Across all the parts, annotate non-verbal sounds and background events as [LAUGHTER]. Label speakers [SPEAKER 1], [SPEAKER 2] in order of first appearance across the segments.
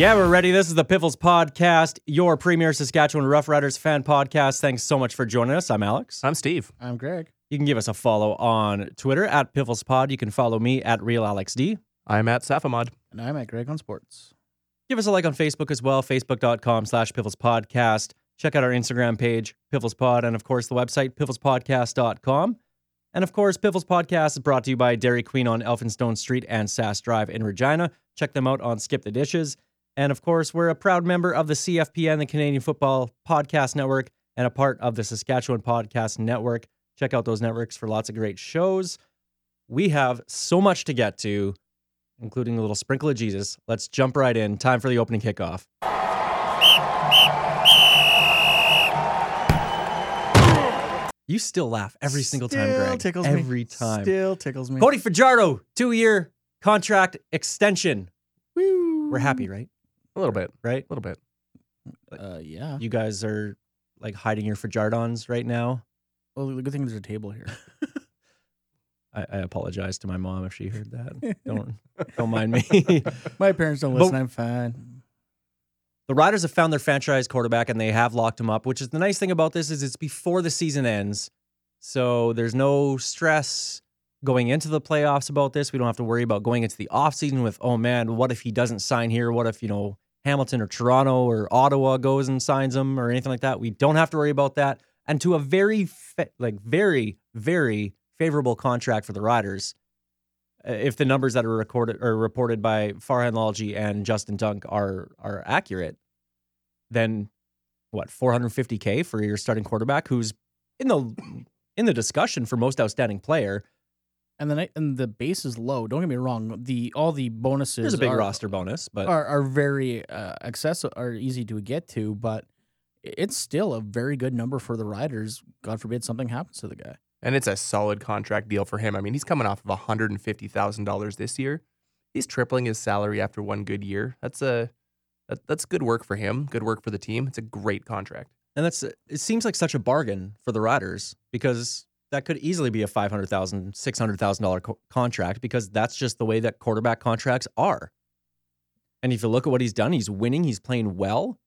[SPEAKER 1] Yeah, we're ready.
[SPEAKER 2] This is the Piffles Podcast, your premier Saskatchewan Roughriders fan podcast. Thanks so much for joining us. I'm Alex.
[SPEAKER 3] I'm Steve.
[SPEAKER 4] I'm Greg.
[SPEAKER 2] You can give us a follow on Twitter at PifflesPod. You can follow me at RealAlexD.
[SPEAKER 3] I'm at Safamod.
[SPEAKER 4] And I'm at Greg on Sports.
[SPEAKER 2] Give us a like on Facebook as well, facebook.com slash Piffles Podcast. Check out our Instagram page, Piffles Pod, and of course the website, pifflespodcast.com. And of course, Piffles Podcast is brought to you by Dairy Queen on Elphinstone Street and Sass Drive in Regina. Check them out on Skip the Dishes. And of course, we're a proud member of the CFPN, the Canadian Football Podcast Network, and a part of the Saskatchewan Podcast Network. Check out those networks for lots of great shows. We have so much to get to, including a little sprinkle of Jesus. Let's jump right in. Time for the opening kickoff. You still laugh every single time,
[SPEAKER 4] Still
[SPEAKER 2] Greg.
[SPEAKER 4] tickles me.
[SPEAKER 2] every time.
[SPEAKER 4] Still tickles me.
[SPEAKER 2] Cody Fajardo, two-year contract extension.
[SPEAKER 4] Woo.
[SPEAKER 2] We're happy, right?
[SPEAKER 3] A little bit.
[SPEAKER 2] Right?
[SPEAKER 3] A little bit.
[SPEAKER 4] Uh, yeah.
[SPEAKER 2] You guys are like hiding your Fajardons right now.
[SPEAKER 4] Well, the good thing there's a table here. [LAUGHS]
[SPEAKER 2] I, I apologize to my mom if she heard that. don't [LAUGHS] don't mind me. [LAUGHS]
[SPEAKER 4] My parents don't
[SPEAKER 2] But-
[SPEAKER 4] listen. I'm fine.
[SPEAKER 2] the Riders have found their franchise quarterback and they have locked him up. Which is the nice thing about this is it's before the season ends, so there's no stress going into the playoffs about this. We don't have to worry about going into the offseason with oh man, what if he doesn't sign here? What if you know Hamilton or Toronto or Ottawa goes and signs him or anything like that? We don't have to worry about that. And to a very fa- like very very favorable contract for the Riders. uh, If the numbers that are recorded or reported by Farhan Lalji and Justin Dunk are are accurate, then what 450k for your starting quarterback who's in the in the discussion for most outstanding player.
[SPEAKER 4] And the and the base is low. Don't get me wrong. The all the bonuses
[SPEAKER 2] There's a big
[SPEAKER 4] are,
[SPEAKER 2] roster bonus, but
[SPEAKER 4] are are very uh, accessible, are easy to get to, but it's still a very good number for the Riders. God forbid something happens to the guy.
[SPEAKER 3] And it's a solid contract deal for him. I mean, he's coming off of $150,000 this year. He's tripling his salary after one good year. That's a that, that's good work for him. Good work for the team. It's a great contract.
[SPEAKER 2] and that's it seems like such a bargain for the Riders because that could easily be a five hundred thousand, six hundred thousand dollar co- contract because that's just the way that quarterback contracts are. And if you look at what he's done, he's winning, he's playing well.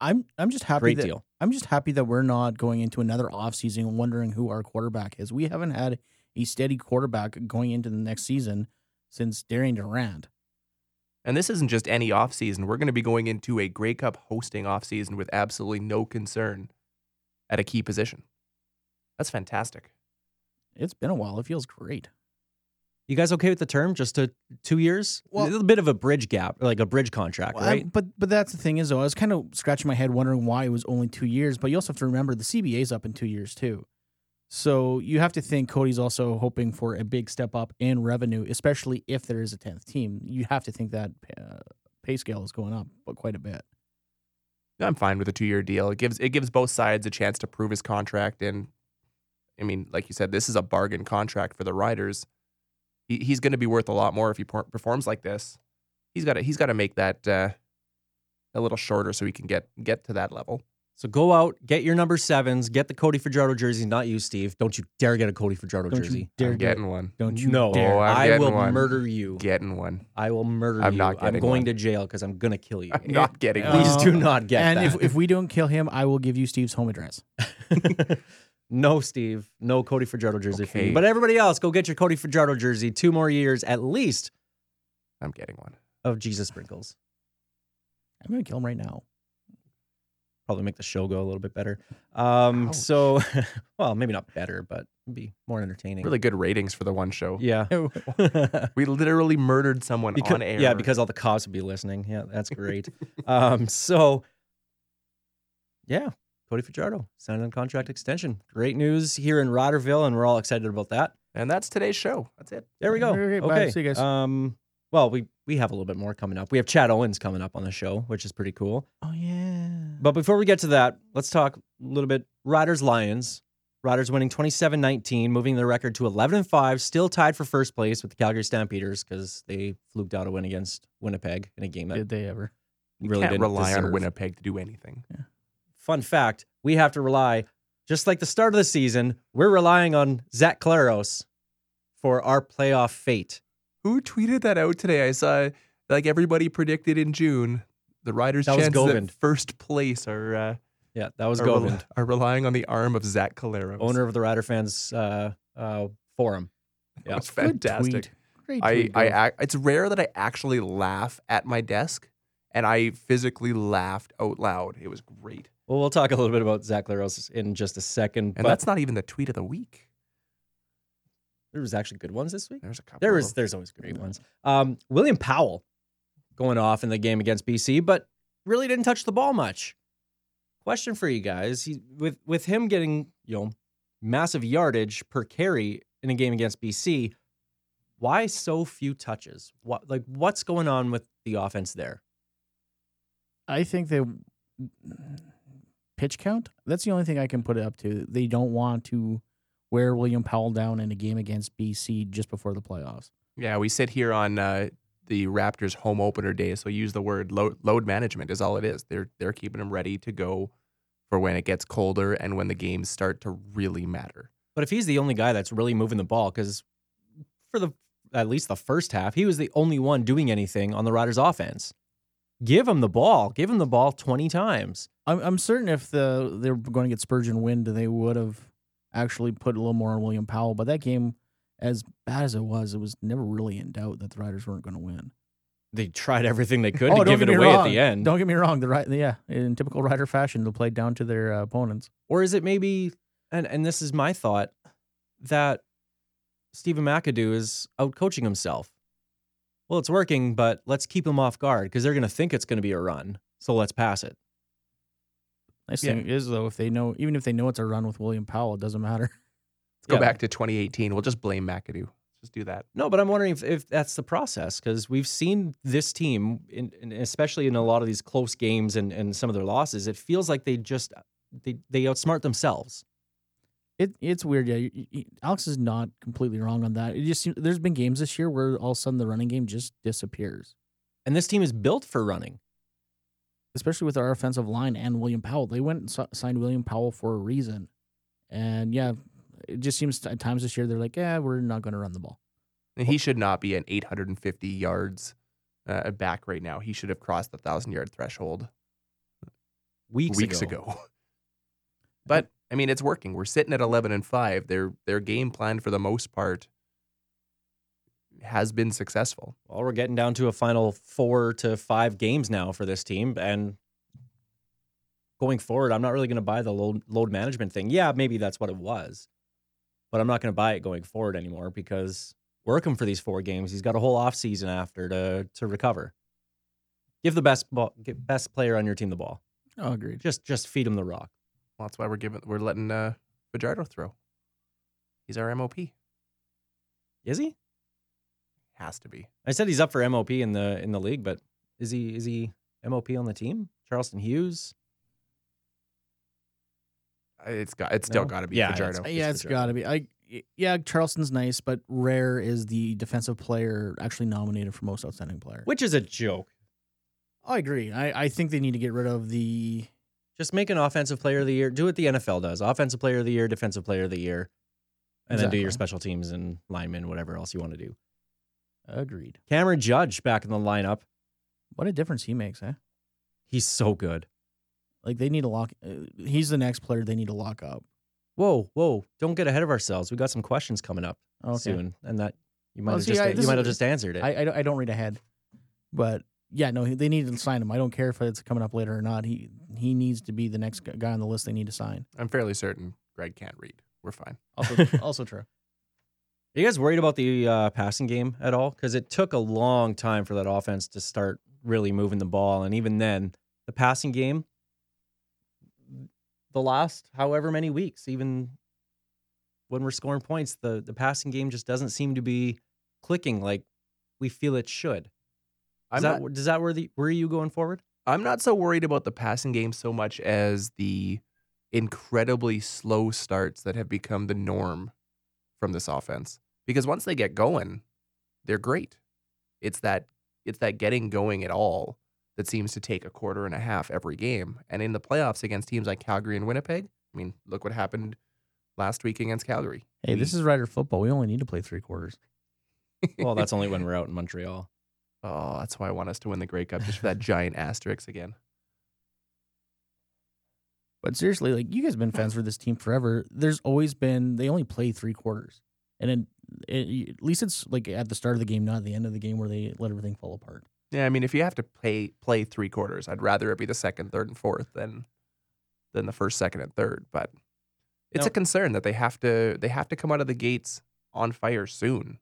[SPEAKER 4] I'm I'm just happy
[SPEAKER 2] Great
[SPEAKER 4] that
[SPEAKER 2] deal.
[SPEAKER 4] I'm just happy that we're not going into another offseason wondering who our quarterback is. We haven't had a steady quarterback going into the next season since Darian Durant.
[SPEAKER 3] And this isn't just any offseason. We're going to be going into a Grey Cup hosting offseason with absolutely no concern at a key position. That's fantastic.
[SPEAKER 4] It's been a while. It feels great.
[SPEAKER 2] You guys okay with the term? Just to two years?
[SPEAKER 4] Well-
[SPEAKER 2] a little bit of a bridge gap, like a bridge contract,
[SPEAKER 4] Well, I-
[SPEAKER 2] right?
[SPEAKER 4] but but that's the thing is though, I was kind of scratching my head wondering why it was only two years. But you also have to remember the CBA's up in two years too. So you have to think Cody's also hoping for a big step up in revenue, especially if there is a tenth team. You have to think that uh, pay scale is going up, but quite a bit.
[SPEAKER 3] I'm fine with a two year deal. It gives it gives both sides a chance to prove his contract. And I mean, like you said, this is a bargain contract for the riders. He, he's going to be worth a lot more if he per- performs like this. He's got to he's got to make that uh, a little shorter so he can get get to that level.
[SPEAKER 2] So go out, get your number sevens, get the Cody Fajardo jersey, not you, Steve. Don't you dare get a Cody Fajardo
[SPEAKER 4] Don't
[SPEAKER 2] jersey.
[SPEAKER 4] you dare
[SPEAKER 3] I'm
[SPEAKER 4] do it.
[SPEAKER 3] getting one.
[SPEAKER 4] Don't you
[SPEAKER 2] no,
[SPEAKER 4] dare.
[SPEAKER 3] Oh, I'm
[SPEAKER 2] I will
[SPEAKER 3] one.
[SPEAKER 2] murder you.
[SPEAKER 3] Getting one.
[SPEAKER 2] I will murder
[SPEAKER 3] I'm
[SPEAKER 2] you.
[SPEAKER 3] not
[SPEAKER 2] I'm going
[SPEAKER 3] one.
[SPEAKER 2] to jail because I'm gonna kill you.
[SPEAKER 3] I'm not getting
[SPEAKER 4] Uh,
[SPEAKER 3] one.
[SPEAKER 2] Please do not get
[SPEAKER 4] and
[SPEAKER 2] that.
[SPEAKER 4] if, if we don't kill him, I will give you Steve's home address. [LAUGHS]
[SPEAKER 2] no, Steve, no Cody Fajardo jersey for you. But everybody else, go get your Cody Fajardo jersey. Two more years at least
[SPEAKER 3] I'm getting one.
[SPEAKER 2] of Jesus sprinkles.
[SPEAKER 4] I'm going to kill him right now.
[SPEAKER 2] Probably make the show go a little bit better. Um,
[SPEAKER 3] Ouch.
[SPEAKER 2] so, [LAUGHS] well, maybe not better, but be more entertaining.
[SPEAKER 3] Really good ratings for the one show.
[SPEAKER 2] Yeah. [LAUGHS]
[SPEAKER 3] We literally murdered someone
[SPEAKER 2] Because-
[SPEAKER 3] on air.
[SPEAKER 2] Yeah, because all the cops would be listening. Yeah, that's great. [LAUGHS] um, so, yeah, Cody Fajardo signed on contract extension. Great news here in Riderville, and we're all excited about that.
[SPEAKER 3] and that's today's show. That's it.
[SPEAKER 2] There we go.
[SPEAKER 4] Okay,
[SPEAKER 2] Okay,
[SPEAKER 4] bye. See you guys.
[SPEAKER 2] Um, Well, we we have a little bit more coming up. We have Chad Owens coming up on the show, which is pretty cool.
[SPEAKER 4] Oh yeah.
[SPEAKER 2] But before we get to that, let's talk a little bit Riders Lions. Riders winning 27-19, moving their record to 11 and 5, still tied for first place with the Calgary Stampeders because they fluked out a win against Winnipeg in a game that
[SPEAKER 4] Did they ever?
[SPEAKER 3] You
[SPEAKER 2] really
[SPEAKER 3] can't
[SPEAKER 2] didn't
[SPEAKER 3] rely on. Winnipeg to do anything.
[SPEAKER 2] Fun fact, we have to rely just like the start of the season, we're relying on Zach Collaros for our playoff fate.
[SPEAKER 3] Who tweeted that out today? I saw like everybody predicted in June the Riders'
[SPEAKER 2] That was
[SPEAKER 3] chances at first place are uh,
[SPEAKER 2] Yeah, that was
[SPEAKER 3] are, rel-
[SPEAKER 2] Govind,
[SPEAKER 3] are relying on the arm of Zach Collaros.
[SPEAKER 2] owner of the Rider fans uh, uh, forum. [LAUGHS]
[SPEAKER 3] That
[SPEAKER 2] yeah.
[SPEAKER 3] was
[SPEAKER 4] Good
[SPEAKER 3] fantastic.
[SPEAKER 4] tweet. Great
[SPEAKER 3] I,
[SPEAKER 4] tweet,
[SPEAKER 3] I,
[SPEAKER 4] Gov.
[SPEAKER 3] ac- it's rare that I actually laugh at my desk, and I physically laughed out loud. It was great,
[SPEAKER 2] Well, we'll talk a little bit about Zach Collaros in just a second.
[SPEAKER 3] and
[SPEAKER 2] but
[SPEAKER 3] that's not even the tweet of the week.
[SPEAKER 2] there was actually good ones this week.
[SPEAKER 3] There's a couple.
[SPEAKER 2] There
[SPEAKER 3] of
[SPEAKER 2] is
[SPEAKER 3] them.
[SPEAKER 2] there's always great ones. Um, William Powell going off in the game against BC, but really didn't touch the ball much. Question for you guys: he, with with him getting you know massive yardage per carry in a game against BC, why so few touches? What like what's going on with the offense there?
[SPEAKER 4] I think they pitch count. That's the only thing I can put it up to. They don't want to wear William Powell down in a game against BC just before the playoffs.
[SPEAKER 3] Yeah, we sit here on uh, the Raptors home opener day, so use the word load, load management is all it is. They're they're keeping them ready to go for when it gets colder and when the games start to really matter.
[SPEAKER 2] But if he's the only guy that's really moving the ball, because for the at least the first half, he was the only one doing anything on the Riders' offense. Give him the ball. Give him the ball twenty times.
[SPEAKER 4] I'm, I'm certain if the they were going to get Spurgeon wind, they would have actually put a little more on William Powell. But that game, as bad as it was, it was never really in doubt that the Riders weren't going to win.
[SPEAKER 2] They tried everything they could
[SPEAKER 4] Oh,
[SPEAKER 2] to give it away at the end.
[SPEAKER 4] Don't get me wrong. The right, yeah, in typical Rider fashion, they'll play down to their uh, opponents.
[SPEAKER 2] Or is it maybe, and and this is my thought, that Stephen McAdoo is out coaching himself. Well, it's working, but let's keep them off guard because they're going to think it's going to be a run. So let's pass it.
[SPEAKER 4] Nice
[SPEAKER 3] Yeah.
[SPEAKER 4] thing is though, if they know, even if they know it's a run with William Powell, it doesn't matter. [LAUGHS]
[SPEAKER 3] Let's go
[SPEAKER 2] Yeah.
[SPEAKER 3] back to 2018. We'll just blame McAdoo. Just do that.
[SPEAKER 2] No, but I'm wondering if, if that's the process because we've seen this team, in, in, especially in a lot of these close games and, and some of their losses, it feels like they just they, they outsmart themselves.
[SPEAKER 4] It it's weird. Yeah, You- you- Alex is not completely wrong on that. It just seems, there's been games this year where all of a sudden the running game just disappears,
[SPEAKER 2] And this team is built for running.
[SPEAKER 4] especially with our offensive line and William Powell. They went and signed William Powell for a reason, and yeah, it just seems at times this year they're like, yeah, we're not going to run the ball.
[SPEAKER 3] And he should not be an 850 yards uh, back right now. He should have crossed the thousand yard threshold
[SPEAKER 2] Weeks,
[SPEAKER 3] weeks
[SPEAKER 2] ago.
[SPEAKER 3] ago. [LAUGHS] But I mean, it's working. We're sitting at 11 and five. Their their game plan for the most part has been successful.
[SPEAKER 2] Well, we're getting down to a final four to five games now for this team, and going forward, I'm not really going to buy the load load management thing. Yeah, maybe that's what it was, but I'm not going to buy it going forward anymore because work him for these four games. He's got a whole off season after to to recover. Give the best ball, best player on your team the ball.
[SPEAKER 4] Oh, agreed.
[SPEAKER 2] Just just feed him the rock.
[SPEAKER 3] Well, that's why we're giving we're letting uh, Fajardo throw. He's our MOP.
[SPEAKER 2] Is he?
[SPEAKER 3] Has to be.
[SPEAKER 2] I said he's up for MOP in the in the league, but is he is he MOP on the team? Charleston Hughes.
[SPEAKER 3] It's got. It's still
[SPEAKER 2] No?
[SPEAKER 3] got to be
[SPEAKER 2] Yeah,
[SPEAKER 3] Fajardo.
[SPEAKER 2] it's-
[SPEAKER 4] yeah,
[SPEAKER 2] for
[SPEAKER 4] it's
[SPEAKER 2] sure.
[SPEAKER 4] got to be. I yeah, Charleston's nice, but Rare is the defensive player actually nominated for most outstanding player.
[SPEAKER 2] Which is a joke.
[SPEAKER 4] I agree. I, I think they need to get rid of the
[SPEAKER 2] Just make an offensive player of the year. Do what the NFL does: offensive player of the year, defensive player of the year, and then do your special teams and linemen, whatever else you want to do.
[SPEAKER 4] agreed.
[SPEAKER 2] Cameron Judge back in the lineup.
[SPEAKER 4] What a difference he makes, huh?
[SPEAKER 2] He's so good.
[SPEAKER 4] Like they need to lock. Uh, he's the next player they need to lock up.
[SPEAKER 2] Whoa, whoa! Don't get ahead of ourselves. We got some questions coming up
[SPEAKER 4] Okay.
[SPEAKER 2] soon, and that you might
[SPEAKER 4] Well,
[SPEAKER 2] have
[SPEAKER 4] see,
[SPEAKER 2] just
[SPEAKER 4] I-
[SPEAKER 2] you might have just answered it.
[SPEAKER 4] I I don't read ahead, but yeah, no, they need to sign him. I don't care if it's coming up later or not. He he needs to be the next guy on the list they need to sign.
[SPEAKER 3] I'm fairly certain Greg can't read. We're fine.
[SPEAKER 4] Also [LAUGHS] also true.
[SPEAKER 2] Are you guys worried about the uh, passing game at all? Because it took a long time for that offense to start really moving the ball, and even then, the passing game, the last however many weeks, even when we're scoring points, the the passing game just doesn't seem to be clicking like we feel it should.
[SPEAKER 3] I'm
[SPEAKER 2] Is
[SPEAKER 3] not,
[SPEAKER 2] does that where the where are you going forward?
[SPEAKER 3] I'm not so worried about the passing game so much as the incredibly slow starts that have become the norm from this offense. Because once they get going, they're great. It's that it's that getting going at all that seems to take a quarter and a half every game. And in the playoffs against teams like Calgary and Winnipeg, I mean, look what happened last week against Calgary.
[SPEAKER 4] Hey, this is Rider football. We only need to play three quarters. [LAUGHS]
[SPEAKER 2] Well, that's only when we're out in Montreal.
[SPEAKER 3] Oh, that's why I want us to win the Grey Cup just for that [LAUGHS] giant asterisk again.
[SPEAKER 4] But seriously, like you guys have been fans for this team forever. There's always been they only play three quarters, and then eh, it, at least it's like at the start of the game, not at the end of the game, where they let everything fall apart.
[SPEAKER 3] Yeah, I mean, if you have to play play three quarters, I'd rather it be the second, third, and fourth than than the first, second, and third. But it's
[SPEAKER 2] No.
[SPEAKER 3] a concern that they have to they have to come out of the gates on fire soon.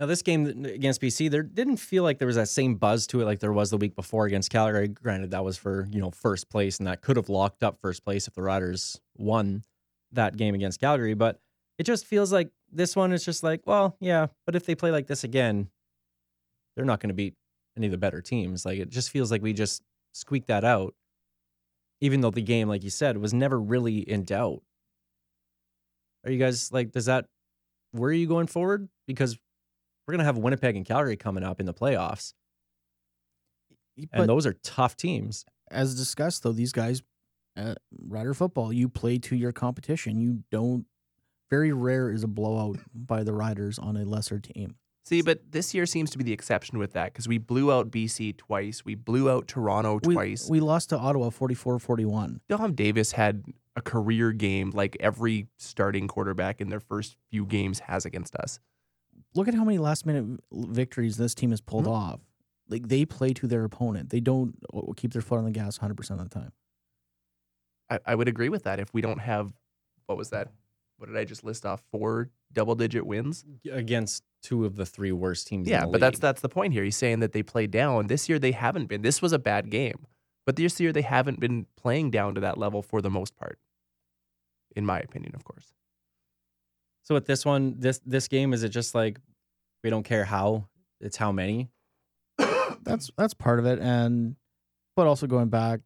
[SPEAKER 2] Now, this game against BC, there didn't feel like there was that same buzz to it like there was the week before against Calgary. Granted, that was for you know first place, and that could have locked up first place if the Riders won that game against Calgary. But it just feels like this one is just like, well, yeah, but if they play like this again, they're not going to beat any of the better teams. Like it just feels like we just squeaked that out, even though the game, like you said, was never really in doubt. Are you guys like? Does that where are you going forward? Because we're gonna have Winnipeg and Calgary coming up in the playoffs,
[SPEAKER 4] But
[SPEAKER 2] and those are tough teams.
[SPEAKER 4] as discussed, though, these guys, uh, Rider football, you play to your competition. You don't. Very rare is a blowout by the Riders on a lesser team.
[SPEAKER 3] See, but this year seems to be the exception with that because we blew out BC twice, we blew out Toronto
[SPEAKER 4] We,
[SPEAKER 3] twice.
[SPEAKER 4] we lost to Ottawa 44-41.
[SPEAKER 3] Dom Davis had a career game like every starting quarterback in their first few games has against us.
[SPEAKER 4] Look at how many last minute victories this team has pulled
[SPEAKER 3] Mhm.
[SPEAKER 4] off. Like they play to their opponent. They don't uh, keep their foot on the gas 100% of the time.
[SPEAKER 3] I, I would agree with that if we don't have what was that? What did I just list off? Four double digit wins?
[SPEAKER 2] against two of the three worst teams. in
[SPEAKER 3] Yeah,
[SPEAKER 2] the
[SPEAKER 3] but that's that's the point here. He's saying that they play down. This year they haven't been. This was a bad game. But this year they haven't been playing down to that level for the most part. In my opinion, of course.
[SPEAKER 2] So. With this one, this this game is it just like we don't care how it's how many. [COUGHS]
[SPEAKER 4] That's that's part of it, and but also going back,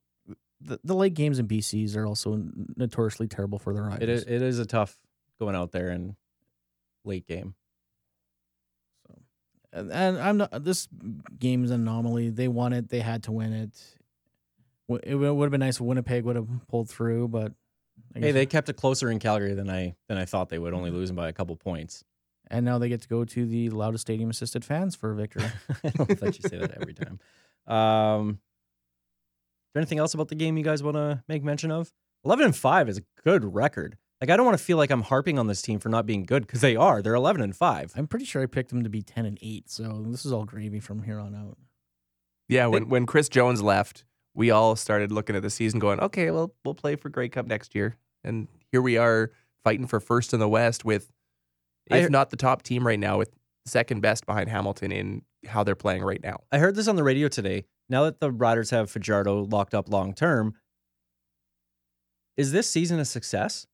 [SPEAKER 4] the, the late games in BCs are also notoriously terrible for the Riders.
[SPEAKER 2] It is it is a tough going out there and late game.
[SPEAKER 4] and, and I'm not. This game is an anomaly. They won it. They had to win it. It would have been nice if Winnipeg would have pulled through, but
[SPEAKER 2] Hey, they kept it closer in Calgary than I than I thought they would, only losing by a couple points.
[SPEAKER 4] and now they get to go to the loudest stadium assisted fans for a victory. [LAUGHS]
[SPEAKER 2] I don't let you say that every time. Um, is there anything else about the game you guys want to make mention of? Eleven and five is a good record. Like I don't want to feel like I'm harping on this team for not being good because they are. They're eleven and five.
[SPEAKER 4] I'm pretty sure I picked them to be ten and eight, so this is all gravy from here on out.
[SPEAKER 3] Yeah, when, when Chris Jones left, we all started looking at the season going, okay, well, we'll play for Grey Cup next year. And here we are fighting for first in the West with, if
[SPEAKER 2] heard-
[SPEAKER 3] not the top team right now, with second best behind Hamilton in how they're playing right now.
[SPEAKER 2] I heard this on the radio today. Now that the Riders have Fajardo locked up long term, is this season a success?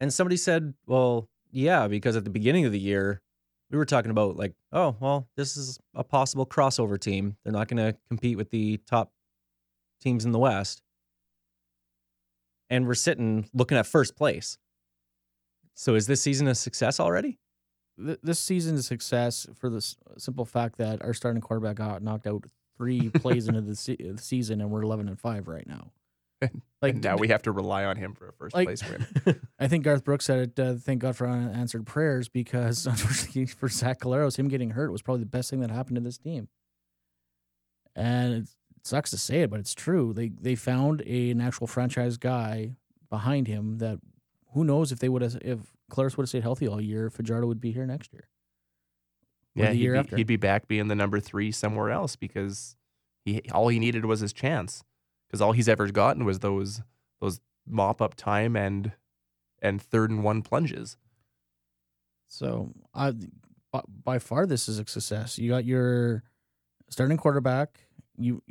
[SPEAKER 2] And somebody said, well, yeah, because at the beginning of the year, we were talking about like, oh, well, this is a possible crossover team. They're not going to compete with the top teams in the West. And we're sitting looking at first place. So is this season a success already?
[SPEAKER 4] Th- This season's a success for the simple fact that our starting quarterback got knocked out three [LAUGHS] plays into the, se- the season, and we're eleven and five right now. Like
[SPEAKER 3] and now we have to rely on him for a first
[SPEAKER 4] Like-
[SPEAKER 3] place win. [LAUGHS]
[SPEAKER 4] I think Garth Brooks said it. Uh, thank God for unanswered prayers because [LAUGHS] unfortunately for Zach Collaros, him getting hurt was probably the best thing that happened to this team. And it sucks to say it, but it's true. They they found a, an actual franchise guy behind him that who knows if they would have if Collaros would have stayed healthy all year, Fajardo would be here next year.
[SPEAKER 3] Yeah,
[SPEAKER 4] the
[SPEAKER 3] he'd
[SPEAKER 4] year
[SPEAKER 3] be,
[SPEAKER 4] after.
[SPEAKER 3] he'd be back being the number three somewhere else because he all he needed was his chance because all he's ever gotten was those those mop up time and and third and one plunges.
[SPEAKER 4] So, I, by far, this is a success. You got your starting quarterback. You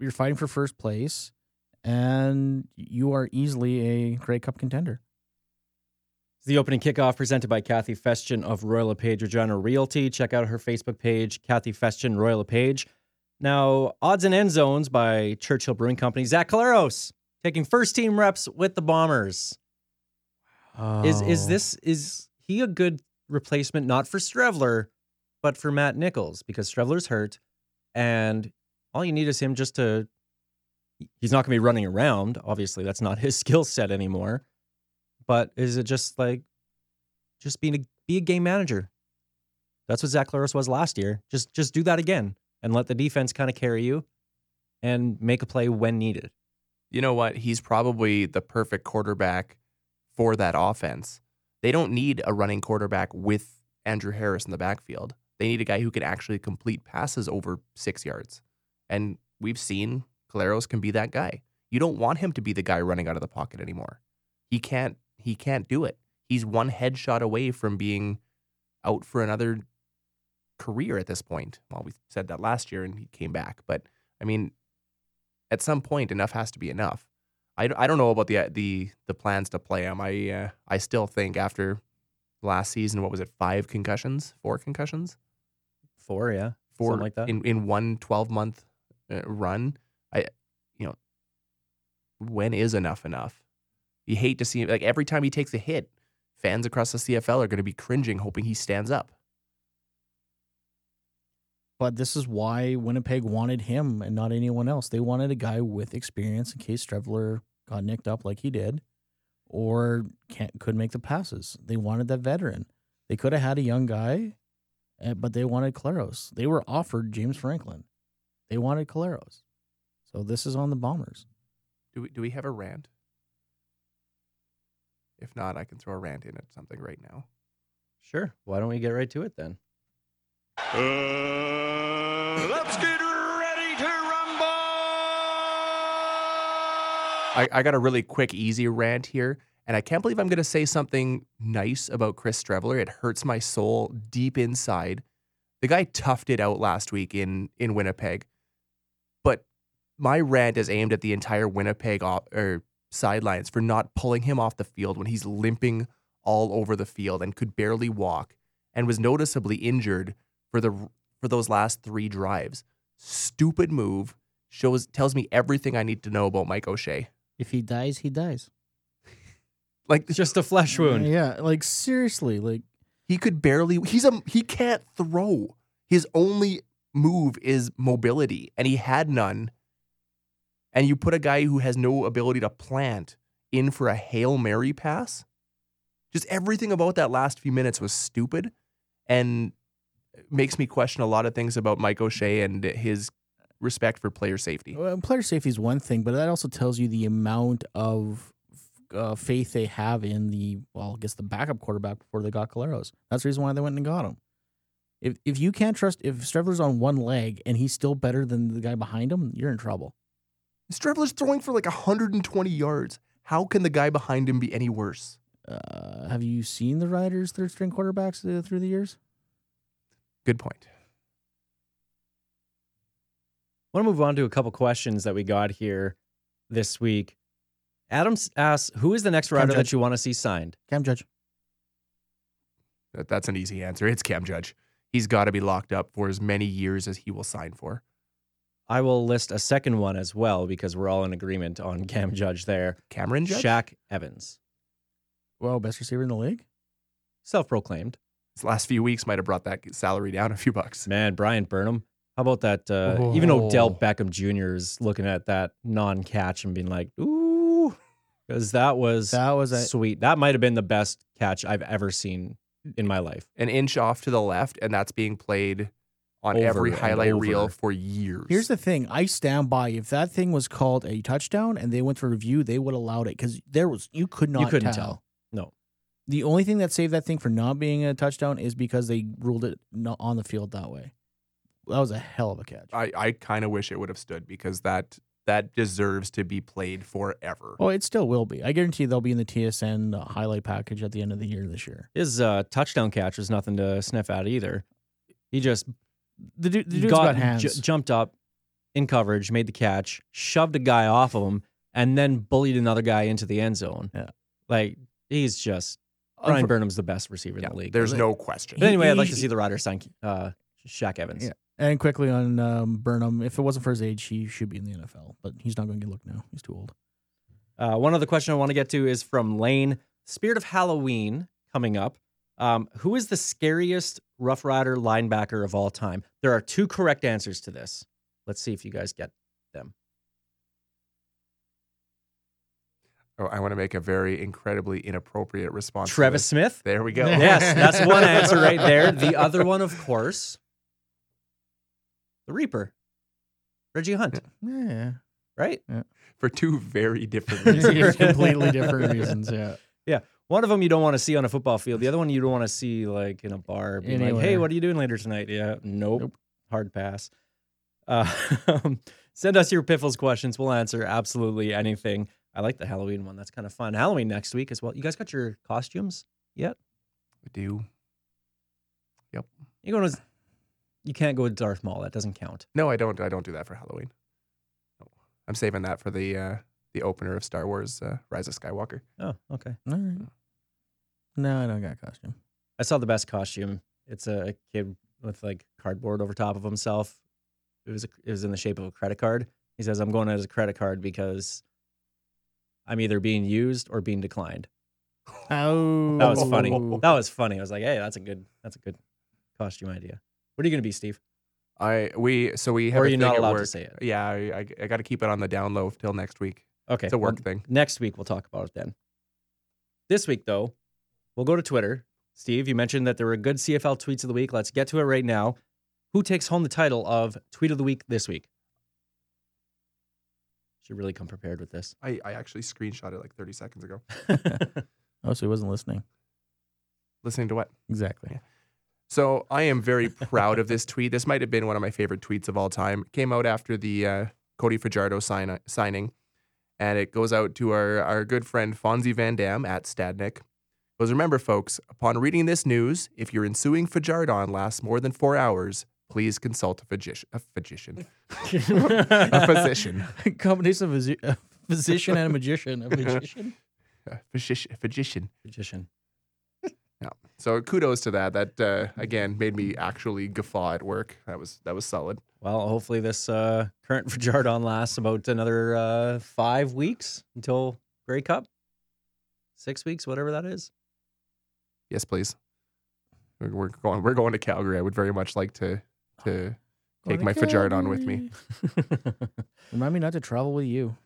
[SPEAKER 4] you're fighting for first place, and you are easily a Grey Cup contender.
[SPEAKER 2] The opening kickoff presented by Kathy Festian of Royal LePage Regina Realty. Check out her Facebook page, Kathy Festian Royal LePage. Now, odds and end zones by Churchill Brewing Company. Zach Collaros taking first team reps with the Bombers. Is is
[SPEAKER 4] Oh.
[SPEAKER 2] this is he a good replacement not for Streveler, but for Matt Nichols because Streveler's hurt, and all you need is him just to. He's not going to be running around. Obviously, that's not [LAUGHS] his skill set anymore. But is it just like, just being a be a game manager? That's what Zach Collaros was last year. Just just do that again and let the defense kind of carry you, and make a play when needed.
[SPEAKER 3] You know what? He's probably the perfect quarterback for that offense. They don't need a running quarterback with Andrew Harris in the backfield. They need a guy who can actually complete passes over six yards. And we've seen Collaros can be that guy. You don't want him to be the guy running out of the pocket anymore. He can't he can't do it. He's one headshot away from being out for another career at this point. Well, we said that last year and he came back. But I mean, at some point, enough has to be enough. I, I don't know about the the the plans to play him. I uh, I still think after last season, what was it, five concussions, four concussions,
[SPEAKER 2] Four, yeah,
[SPEAKER 3] four
[SPEAKER 2] something like that.
[SPEAKER 3] in in one 12 month run. I you know when is enough enough? You hate to see like every time he takes a hit, fans across the CFL are going to be cringing, hoping he stands up.
[SPEAKER 4] But this is why Winnipeg wanted him and not anyone else. They wanted a guy with experience in case Streveler got nicked up like he did, or can't could make the passes. They wanted that veteran. They could have had a young guy, eh, but they wanted Collaros. They were offered James Franklin. They wanted Collaros. So this is on the Bombers.
[SPEAKER 3] Do we do we have a rant? If not, I can throw a rant in at something right now.
[SPEAKER 2] Sure. Why don't we get right to it then?
[SPEAKER 1] Uh, let's get ready to rumble.
[SPEAKER 3] I, I got a really quick, easy rant here, and I can't believe I'm going to say something nice about Chris Streveler. It hurts my soul deep inside. The guy toughed it out last week in in Winnipeg, but my rant is aimed at the entire Winnipeg op, or sidelines for not pulling him off the field when he's limping all over the field and could barely walk, and was noticeably injured for the for those last three drives. Stupid move shows tells me everything I need to know about Mike O'Shea.
[SPEAKER 4] If he dies, he dies. [LAUGHS]
[SPEAKER 3] Like
[SPEAKER 2] It's just a flesh wound.
[SPEAKER 4] Yeah, like seriously, like
[SPEAKER 3] he could barely he's a he can't throw. His only move is mobility and he had none. And you put a guy who has no ability to plant in for a Hail Mary pass? Just everything about that last few minutes was stupid and makes me question a lot of things about Mike O'Shea and his respect for player safety.
[SPEAKER 4] Well, player safety is one thing, but that also tells you the amount of uh, faith they have in the well, I guess the backup quarterback before they got Collaros. That's the reason why they went and got him. If if you can't trust if Streveler's on one leg and he's still better than the guy behind him, you're in trouble.
[SPEAKER 3] Streveler's throwing for like 120 yards. How can the guy behind him be any worse?
[SPEAKER 4] Uh, have you seen the Riders' third string quarterbacks uh, through the years?
[SPEAKER 3] Good point.
[SPEAKER 2] I want to move on to a couple questions that we got here this week. Adams asks, "Who is the next rider that you want to see signed?"
[SPEAKER 4] Cam Judge.
[SPEAKER 3] That, that's an easy answer. It's Cam Judge. He's got to be locked up for as many years as he will sign for.
[SPEAKER 2] I will list a second one as well because we're all in agreement on [LAUGHS] Cam Judge there.
[SPEAKER 3] Cameron Judge?
[SPEAKER 2] Shaq Evans,
[SPEAKER 4] Well, best receiver in the league.
[SPEAKER 2] self-proclaimed.
[SPEAKER 3] His last few weeks might have brought that salary down a few bucks.
[SPEAKER 2] Man, Bryan Burnham. How about that? Uh, Even Odell. Beckham Jr. is looking at that non-catch and being like, "Ooh," because that was
[SPEAKER 4] That was a
[SPEAKER 2] sweet. That might have been the best catch I've ever seen in my life.
[SPEAKER 3] An inch off to the left, and that's being played on
[SPEAKER 2] Over
[SPEAKER 3] every
[SPEAKER 2] and
[SPEAKER 3] highlight reel for years.
[SPEAKER 4] Here's the thing. I stand by. If that thing was called a touchdown and they went for review, they would have allowed it because there was you could not
[SPEAKER 2] you couldn't
[SPEAKER 4] tell.
[SPEAKER 2] tell. No.
[SPEAKER 4] The only thing that saved that thing for not being a touchdown is because they ruled it not on the field that way. That was a hell of a catch.
[SPEAKER 3] I, I kind of wish it would have stood because that that deserves to be played forever.
[SPEAKER 4] Oh, it still will be. I guarantee they'll be in the TSN uh, highlight package at the end of the year this year.
[SPEAKER 2] His uh, touchdown catch was nothing to sniff at either. He just
[SPEAKER 4] The, dude, the dude's
[SPEAKER 2] got,
[SPEAKER 4] got, hands.
[SPEAKER 2] ju- jumped up in coverage, made the catch, shoved a guy off of him, and then bullied another guy into the end zone.
[SPEAKER 4] Yeah.
[SPEAKER 2] Like he's just Bryan Burnham's the best receiver in the league.
[SPEAKER 3] there's no question.
[SPEAKER 2] But anyway, I'd like to see the Riders sign uh, Shaq Evans.
[SPEAKER 4] Yeah. And quickly on um, Burnham, if it wasn't for his age, he should be in the NFL, but he's not going to get looked now. He's too old.
[SPEAKER 2] Uh, one other question I want to get to is from Lane. Spirit of Halloween coming up. Um, who is the scariest Rough Rider linebacker of all time? There are two correct answers to this. Let's see if you guys get them.
[SPEAKER 3] Oh, I want to make a very incredibly inappropriate response. to
[SPEAKER 2] Travis. Smith.
[SPEAKER 3] There we go. [LAUGHS]
[SPEAKER 2] Yes, that's one answer right there. [LAUGHS] The other one, of course, the Reaper, Reggie Hunt.
[SPEAKER 4] Yeah.
[SPEAKER 2] Right.
[SPEAKER 3] For two very different [LAUGHS] reasons.
[SPEAKER 4] completely different reasons. Yeah. Yeah.
[SPEAKER 2] One of them you don't want to see on a football field. The other one you don't want to see like in a bar. Being like, hey, what are you doing later tonight? Yeah, nope.
[SPEAKER 4] Nope.
[SPEAKER 2] Hard pass. Uh, [LAUGHS] send us your Piffles questions. We'll answer absolutely anything. I like the Halloween one. That's kind of fun. Halloween next week as well. You guys got your costumes yet?
[SPEAKER 3] We do. Yep.
[SPEAKER 2] You going to? You can't go to Darth Maul. That doesn't count.
[SPEAKER 3] No, I don't. I don't do that for Halloween. No. I'm saving that for the uh, the opener of Star Wars: uh, Rise of Skywalker.
[SPEAKER 2] Oh, okay.
[SPEAKER 4] All right. No, I don't got a costume.
[SPEAKER 2] I saw the best costume. It's a kid with like cardboard over top of himself. It was a, it was in the shape of a credit card. He says, "I'm going as a credit card because I'm either being used or being declined."
[SPEAKER 4] Oh,
[SPEAKER 2] That was funny. Oh. That was funny. I was like, "Hey, that's a good that's a good costume idea." What are you going to be, Steve?
[SPEAKER 3] I we so we have
[SPEAKER 2] Or
[SPEAKER 3] a
[SPEAKER 2] are you
[SPEAKER 3] thing
[SPEAKER 2] not allowed to say it?
[SPEAKER 3] Yeah, I, I, I got to keep it on the down low till next week.
[SPEAKER 2] Okay,
[SPEAKER 3] It's a
[SPEAKER 2] well,
[SPEAKER 3] work thing.
[SPEAKER 2] Next week we'll talk about it then. This week though, we'll go to Twitter. Steve, you mentioned that there were good CFL tweets of the week. Let's get to it right now. Who takes home the title of tweet of the week this week? Should really come prepared with this.
[SPEAKER 3] I, I actually screenshot it like 30 seconds ago. [LAUGHS]
[SPEAKER 4] Oh, so he wasn't listening.
[SPEAKER 3] Listening to what?
[SPEAKER 4] Exactly.
[SPEAKER 3] So I am very proud of this tweet. This might have been one of my favorite tweets of all time. It came out after the uh, Cody Fajardo sign- signing, and it goes out to our, our good friend Fonzie Van Dam at Stadnick. Goes, remember, folks, upon reading this news, if your ensuing Fajardon lasts more than four hours, please consult a, physician. [LAUGHS] a physician. a physician.
[SPEAKER 4] Combination of a, a physician and a magician. A [LAUGHS] magician.
[SPEAKER 3] A physician. physician.
[SPEAKER 2] Magician.
[SPEAKER 3] Yeah. So kudos to that. That uh, again made me actually guffaw at work. That was that was solid.
[SPEAKER 2] Well, hopefully this uh, current Fajardon lasts about another uh, five weeks until Grey Cup. Six weeks, whatever that is.
[SPEAKER 3] Yes, please. We're, we're going. We're going to Calgary. I would very much like to to take my Fajardon with me. [LAUGHS]
[SPEAKER 4] Remind me not to travel with you.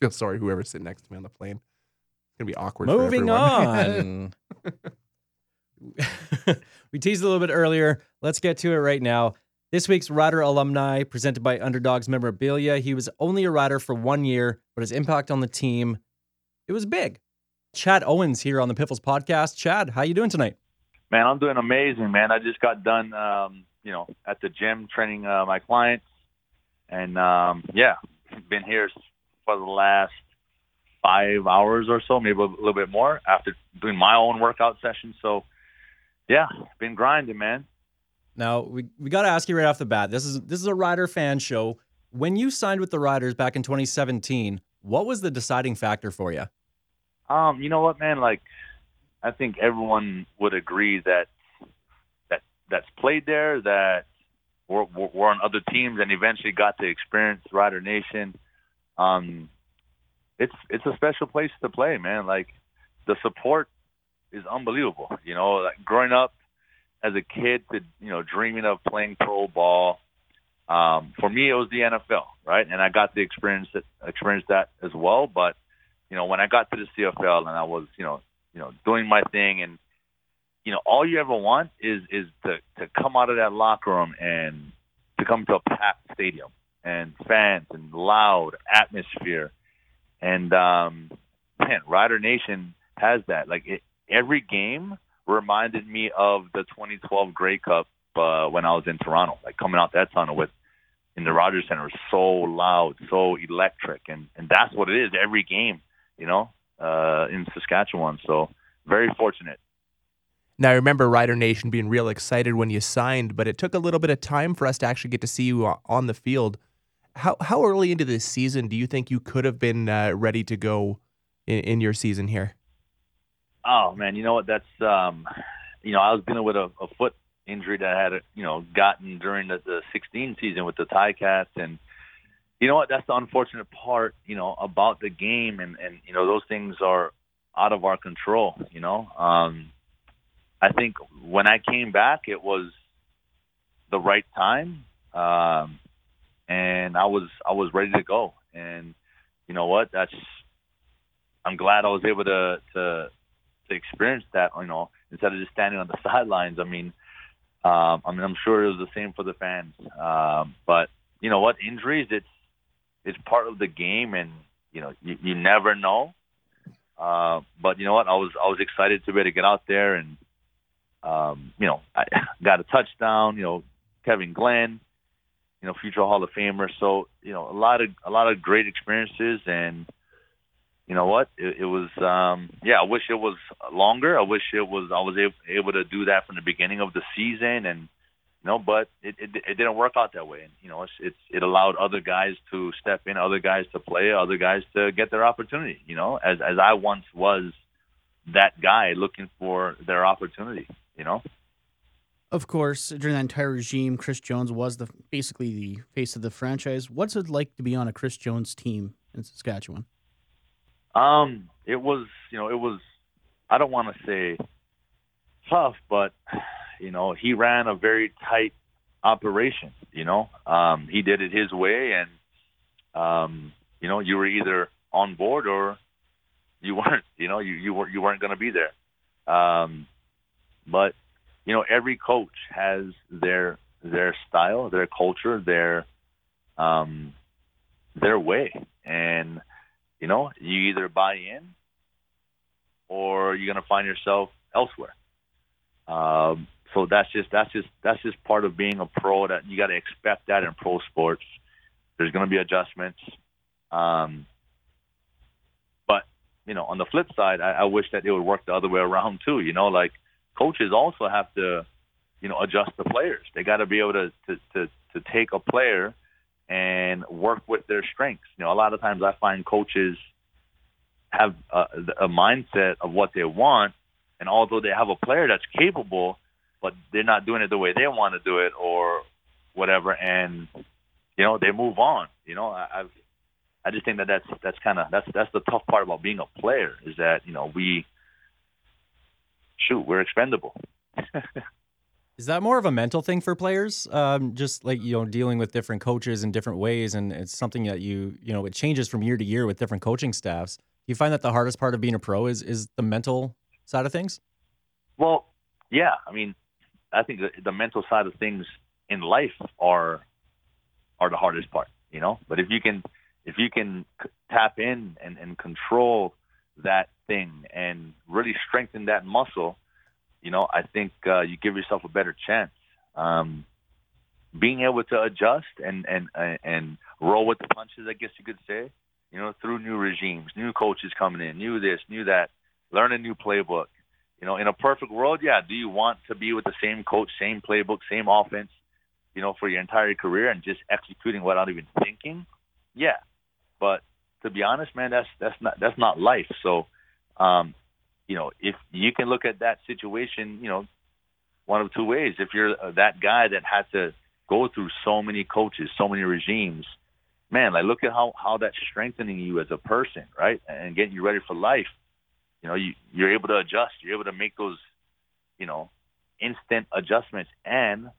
[SPEAKER 3] Feel sorry whoever's sitting next to me on the plane. It's gonna be awkward.
[SPEAKER 2] Moving
[SPEAKER 3] for
[SPEAKER 2] on. [LAUGHS] [LAUGHS] we teased a little bit earlier. Let's get to it right now. This week's Rider alumni presented by Underdogs Memorabilia. He was only a rider for one year, but his impact on the team, it was big. Chad Owens here on the Piffles podcast. Chad, how you doing tonight?
[SPEAKER 5] Man, I'm doing amazing, man. I just got done, um, you know, at the gym training uh, my clients, and um, yeah, been here for the last five hours or so, maybe a little bit more after doing my own workout session. So, yeah, been grinding, man.
[SPEAKER 2] Now we, we got to ask you right off the bat. This is this is a rider fan show. When you signed with the Riders back in 2017, what was the deciding factor for you?
[SPEAKER 5] Um, you know what, man? Like, I think everyone would agree that that that's played there, that we're, we're on other teams, and eventually got to experience Rider Nation. Um, it's it's a special place to play, man. Like, the support is unbelievable. You know, like growing up as a kid to you know dreaming of playing pro ball. Um, for me, it was the NFL, right? And I got to experience it, experience that as well. But you know, when I got to the CFL and I was, you know, you know, doing my thing, and you know, all you ever want is is to to come out of that locker room and to come to a packed stadium and fans and loud atmosphere, and um, man, Rider Nation has that. Like it, every game reminded me of the 2012 Grey Cup uh, when I was in Toronto, like coming out that tunnel with in the Rogers Center so loud, so electric, and and that's what it is. Every game, you know, uh, in Saskatchewan. So very fortunate.
[SPEAKER 3] Now, I remember Rider Nation being real excited when you signed, but it took a little bit of time for us to actually get to see you on the field. How how early into this season do you think you could have been uh, ready to go in, in your season here?
[SPEAKER 5] Oh man, you know what? That's um, you know, I was dealing with a, a foot injury that I had, you know, gotten during the, the 16 season with the Ti-Cats, and you know what? That's the unfortunate part, you know, about the game, and and you know, those things are out of our control. You know, um, I think when I came back, it was the right time, um, and I was I was ready to go, and you know what? That's I'm glad I was able to to to experience that. You know, instead of just standing on the [LAUGHS] sidelines. I mean, um, I mean, I'm sure it was the same for the fans. Um, but you know what? Injuries, it's it's part of the game, and you know, you, you never know. Uh, but you know what? I was I was excited to be able to get out there, and um, you know, I [LAUGHS] got a touchdown. You know, Kevin Glenn, you know, future Hall of Famer. So you know, a lot of a lot of great experiences, and you know what? It, it was, um, yeah. I wish it was longer. I wish it was. I was able, able to do that from the beginning of the season, and you know, but it, it it didn't work out that way. And you know, it's, it's it allowed other guys to step in, other guys to play, other guys to get their opportunity. You know, as as I once was that guy looking for their opportunity. You know.
[SPEAKER 4] Of course, during that entire regime, Chris Jones was the basically the face of the franchise. What's it like to be on a Chris Jones team in Saskatchewan?
[SPEAKER 5] Um, it was, you know, it was. I don't want to say tough, but you know, he ran a very tight operation. You know, um, he did it his way, and um, you know, you were either on board or you weren't. You know, you you weren't you weren't going to be there. Um, but you know, every coach has their their style, their culture, their um, their way, and you know, you either buy in or you're going to find yourself elsewhere. Um, so that's just that's just that's just part of being a pro. That you got to expect that in pro sports. There's going to be adjustments, um, but you know, on the flip side, I, I wish that it would work the other way around too. You know, like coaches also have to, you know, adjust the players. They got to be able to to to, to take a player and work with their strengths. You know, a lot of times I find coaches have a, a mindset of what they want, and although they have a player that's capable, but they're not doing it the way they want to do it or whatever, and you know they move on. You know, I, I've I just think that that's that's kind of that's that's the tough part about being a player is that you know we shoot we're expendable. [LAUGHS]
[SPEAKER 2] Is that more of a mental thing for players? Um, just like you know, dealing with different coaches in different ways, and it's something that you you know it changes from year to year with different coaching staffs. Do you find that the hardest part of being a pro is is the mental side of things?
[SPEAKER 5] Well, yeah. I mean, I think the, mental side of things in life are are the hardest part, you know. But if you can if you can tap in and, and control that thing and really strengthen that muscle, you know, I think uh, you give yourself a better chance. Um, being able to adjust and and and- and roll with the punches, I guess you could say. You know, through new regimes, new coaches coming in, new this, new that, learn a new playbook. You know, in a perfect world, yeah. Do you want to be with the same coach, same playbook, same offense, you know, for your entire career and just executing without even thinking? Yeah. But to be honest, man, that's that's not that's not life. So, um, you know, if you can look at that situation, you know, one of two ways. If you're uh, that guy that had to go through so many coaches, so many regimes, man, like look at how how that's strengthening you as a person, right, and getting you ready for life. You know, you you're able to adjust. You're able to make those, you know, instant adjustments. And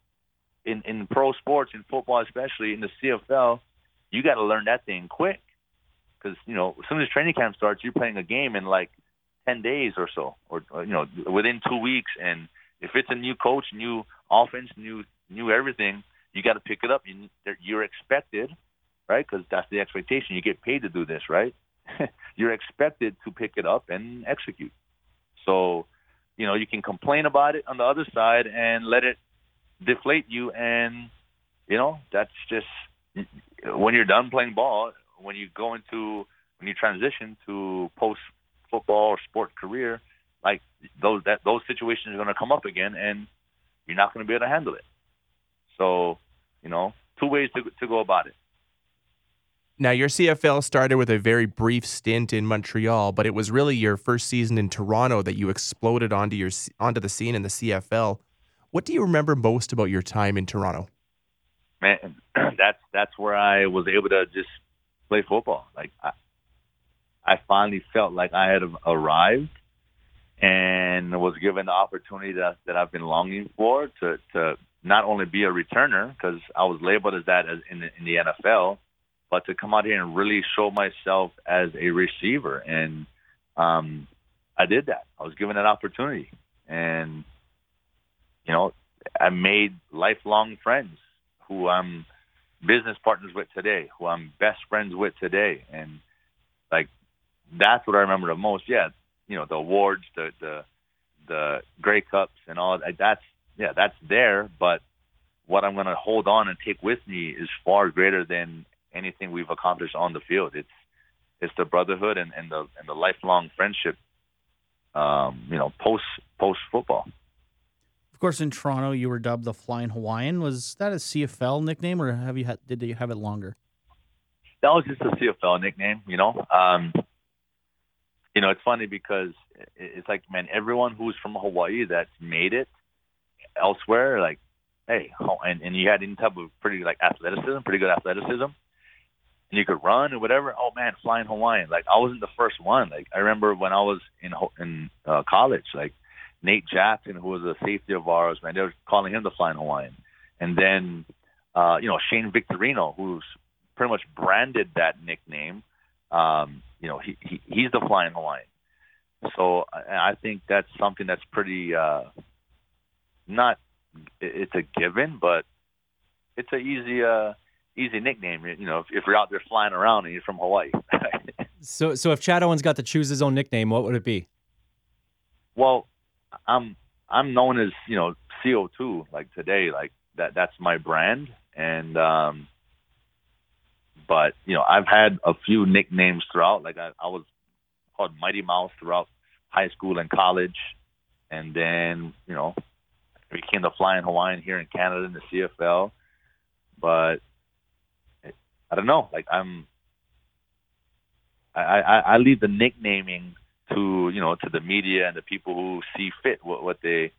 [SPEAKER 5] in in pro sports, in football especially, in the CFL, you got to learn that thing quick because you know as soon as training camp starts, you're playing a game in like ten days or so, or, or you know within two weeks. And if it's a new coach, new offense, new new everything, you got to pick it up. You, you're expected, right? Because that's the expectation. You get paid to do this, right? [LAUGHS] you're expected to pick it up and execute. So, you know, you can complain about it on the other side and let it deflate you, and you know that's just when you're done playing ball. When you go into when you transition to post football or sport career, like those that those situations are going to come up again, and you're not going to be able to handle it. So, you know, two ways to to go about it.
[SPEAKER 3] Now, your CFL started with a very brief stint in Montreal, but it was really your first season in Toronto that you exploded onto your onto the scene in the CFL. What do you remember most about your time in Toronto?
[SPEAKER 5] man, [CLEARS THROAT] that's that's where I was able to just play football. Like I, I finally felt like I had arrived and was given the opportunity that that I've been longing for to to not only be a returner because I was labeled as that as in in the NFL, but to come out here and really show myself as a receiver. And um, I did that. I was given an opportunity, and you know, I made lifelong friends who I'm business partners with today, who I'm best friends with today, and like that's what I remember the most. Yeah, you know, the awards, the the the Grey Cups, and all that. That's yeah, that's there. But what I'm going to hold on and take with me is far greater than anything we've accomplished on the field. It's it's the brotherhood and, and the and the lifelong friendship. Um, you know, post post football.
[SPEAKER 4] Of course, in Toronto, you were dubbed the Flying Hawaiian. Was that a CFL nickname, or have you had, did you have it longer?
[SPEAKER 5] that was just a CFL nickname, you know. Um, you know, it's funny because it's like, man, everyone who's from Hawaii that's made it elsewhere, like, hey, and and you had any type of pretty like athleticism, pretty good athleticism, and you could run or whatever. Oh man, flying Hawaiian. Like I wasn't the first one. Like I remember when I was in in uh, college, like Nate Jackson, who was a safety of ours, man, they were calling him the flying Hawaiian, and then uh, you know Shane Victorino, who's pretty much branded that nickname. Um, you know, he, he he's the flying Hawaiian. So I I think that's something that's pretty uh, not. It's a given, but it's a easy uh, easy nickname. You know, if, if you're out there flying around and you're from Hawaii. [LAUGHS]
[SPEAKER 2] So, so if Chad Owens got to choose his own nickname, what would it be?
[SPEAKER 5] well, I'm I'm known as you know CO2 like today, like that. That's my brand, and um, but you know I've had a few nicknames throughout. Like I, I was called Mighty Mouse throughout high school and college, and then you know became the Flying Hawaiian here in Canada in the CFL. But I don't know. Like I'm, I I, I leave the nicknaming to you know to the media and the people who see fit what, what they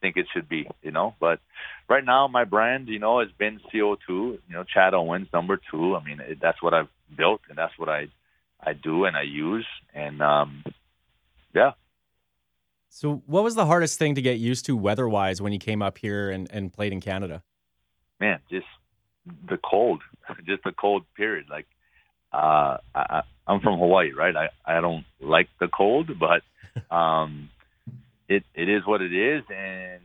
[SPEAKER 5] think it should be you know but right now my brand you know has been co2 you know chad owens number two i mean it, that's what i've built and that's what i i do and i use and um yeah
[SPEAKER 2] So, what was the hardest thing to get used to weather-wise when you came up here and, and played in Canada?
[SPEAKER 5] man just the cold [LAUGHS] just the cold period. Like uh I, i'm from hawaii right? I i don't like the cold but [LAUGHS] um it it is what it is. And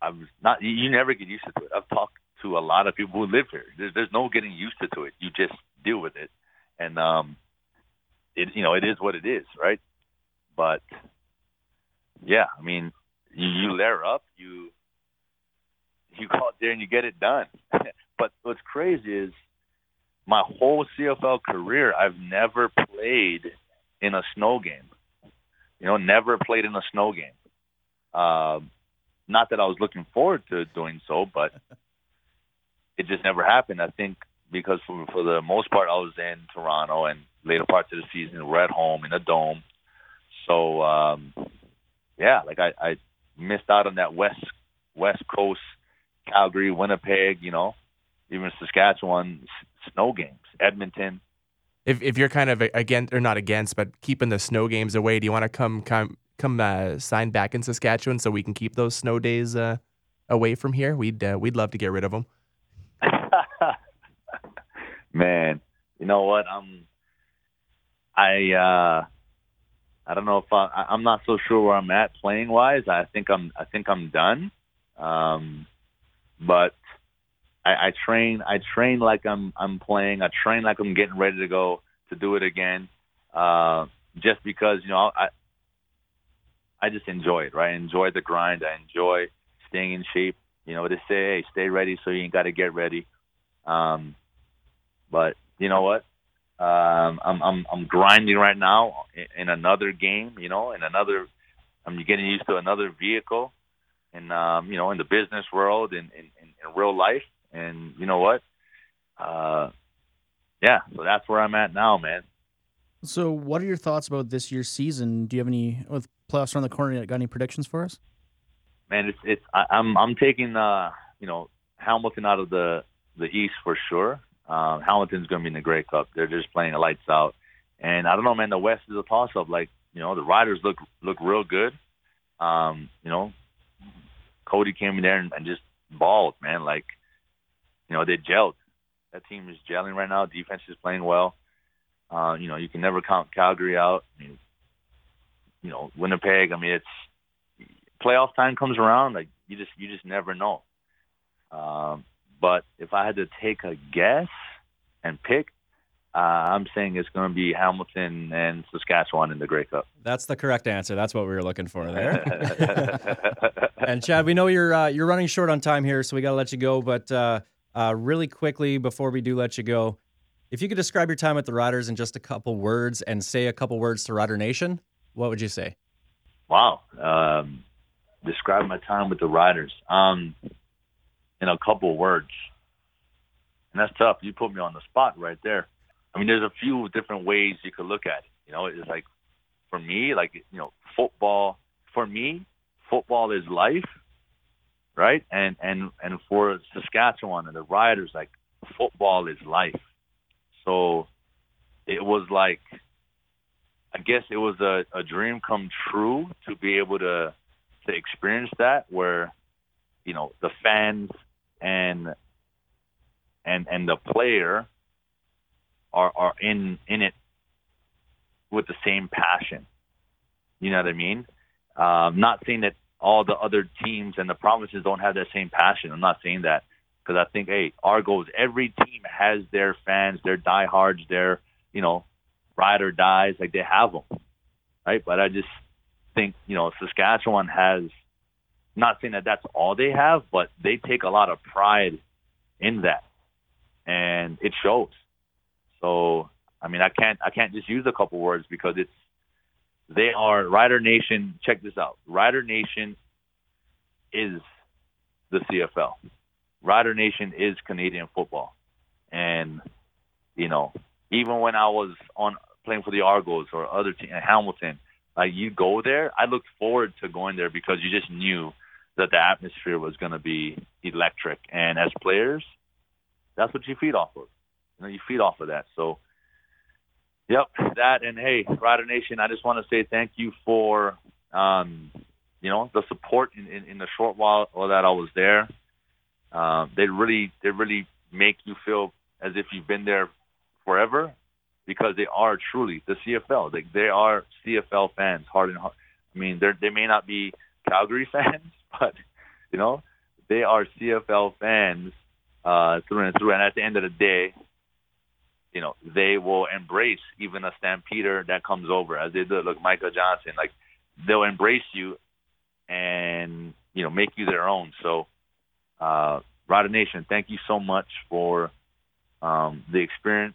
[SPEAKER 5] i'm not you, you never get used to it. I've talked to a lot of people who live here. There's, there's no getting used to it. You just deal with it. And um it you know it is what it is right? But yeah i mean you, you layer up you you go out there and you get it done. [LAUGHS] but what's crazy is my whole CFL career, I've never played in a snow game. You know, never played in a snow game. Uh, not that I was looking forward to doing so, but [LAUGHS] it just never happened. I think because for, for the most part, I was in Toronto and later parts of the season, we're at home in a dome. So, um, yeah, like I, I missed out on that West West Coast Calgary, Winnipeg, you know, even Saskatchewan s- snow games, Edmonton.
[SPEAKER 3] If if you're kind of against or not against, but keeping the snow games away, do you want to come come come uh, sign back in Saskatchewan so we can keep those snow days uh, away from here? We'd uh, we'd love to get rid of them. [LAUGHS]
[SPEAKER 5] Man, you know what? I'm I uh I don't know if I- I'm not so sure where I'm at playing wise. I think I'm I think I'm done. Um but I, I train I train like I'm I'm playing. I train like I'm getting ready to go to do it again. Uh just because, you know, I I just enjoy it, right? I enjoy the grind. I enjoy staying in shape. You know, they say, hey, stay ready so you ain't got to get ready. Um, but you know what? Um, I'm I'm I'm grinding right now in, in another game. You know, in another. I'm getting used to another vehicle, and um, you know, in the business world, and in, in, in real life, and you know what? Uh, yeah, so that's where I'm at now, man.
[SPEAKER 4] So, what are your thoughts about this year's season? Do you have any with playoffs around the corner? Got any predictions for us?
[SPEAKER 5] man, it's it's I, I'm I'm taking uh you know Hamilton out of the the East for sure. Um, Hamilton's going to be in the Grey Cup. They're just playing the lights out, and I don't know, man. The West is a toss up. Like you know, the Riders look look real good. Um, you know, Cody came in there and, and just balled, man. Like you know, they gelled. That team is gelling right now. Defense is playing well. Uh, you know, you can never count Calgary out. I mean, you know, Winnipeg. I mean, it's playoff time comes around, like you just you just never know. Um, but if I had to take a guess and pick, uh, I'm saying it's going to be Hamilton and Saskatchewan in the Grey Cup.
[SPEAKER 2] That's the correct answer. That's what we were looking for there. [LAUGHS] and Chad, we know you're uh, you're running short on time here, so we got to let you go. But uh, uh, really quickly before we do let you go, if you could describe your time at the Riders in just a couple words and say a couple words to Rider Nation, what would you say?
[SPEAKER 5] wow. Um, describe my time with the Riders. Um, in a couple words, and that's tough. You put me on the spot right there. I mean, there's a few different ways you could look at it. You know, it's like for me, like you know, football. For me, football is life, right? And and and for Saskatchewan and the Riders, like football is life. So it was like, I guess it was a, a dream come true to be able to to experience that, where you know the fans and and and the player are are in in it with the same passion. You know what I mean? Um, not saying that all the other teams and the provinces don't have that same passion. I'm not saying that because I think, hey, Argos, every team has their fans, their diehards, their you know ride or dies, like they have them, right? But I just think you know Saskatchewan has. Not saying that that's all they have, but they take a lot of pride in that, and it shows. So I mean, I can't I can't just use a couple words because it's they are Rider Nation. Check this out. Rider Nation is the CFL. Rider Nation is Canadian football, and you know, even when I was on playing for the Argos or other team, Hamilton, like you go there, I looked forward to going there because you just knew that the atmosphere was going to be electric, and as players, that's what you feed off of. You know, you feed off of that. So, yep, that and hey, Rider Nation, I just want to say thank you for, um, you know, the support in, in, in the short while that I was there. Um, they really, they really make you feel as if you've been there forever because they are truly the CFL. They, they are CFL fans, hard and heart. I mean, they they may not be Calgary [LAUGHS] fans, but you know, they are CFL fans uh, through and through. And at the end of the day, you know, they will embrace even a stampeder that comes over, as they did. Look, Micah Johnson, like they'll embrace you and you know make you their own. So, uh, Nation, thank you so much for um, the experience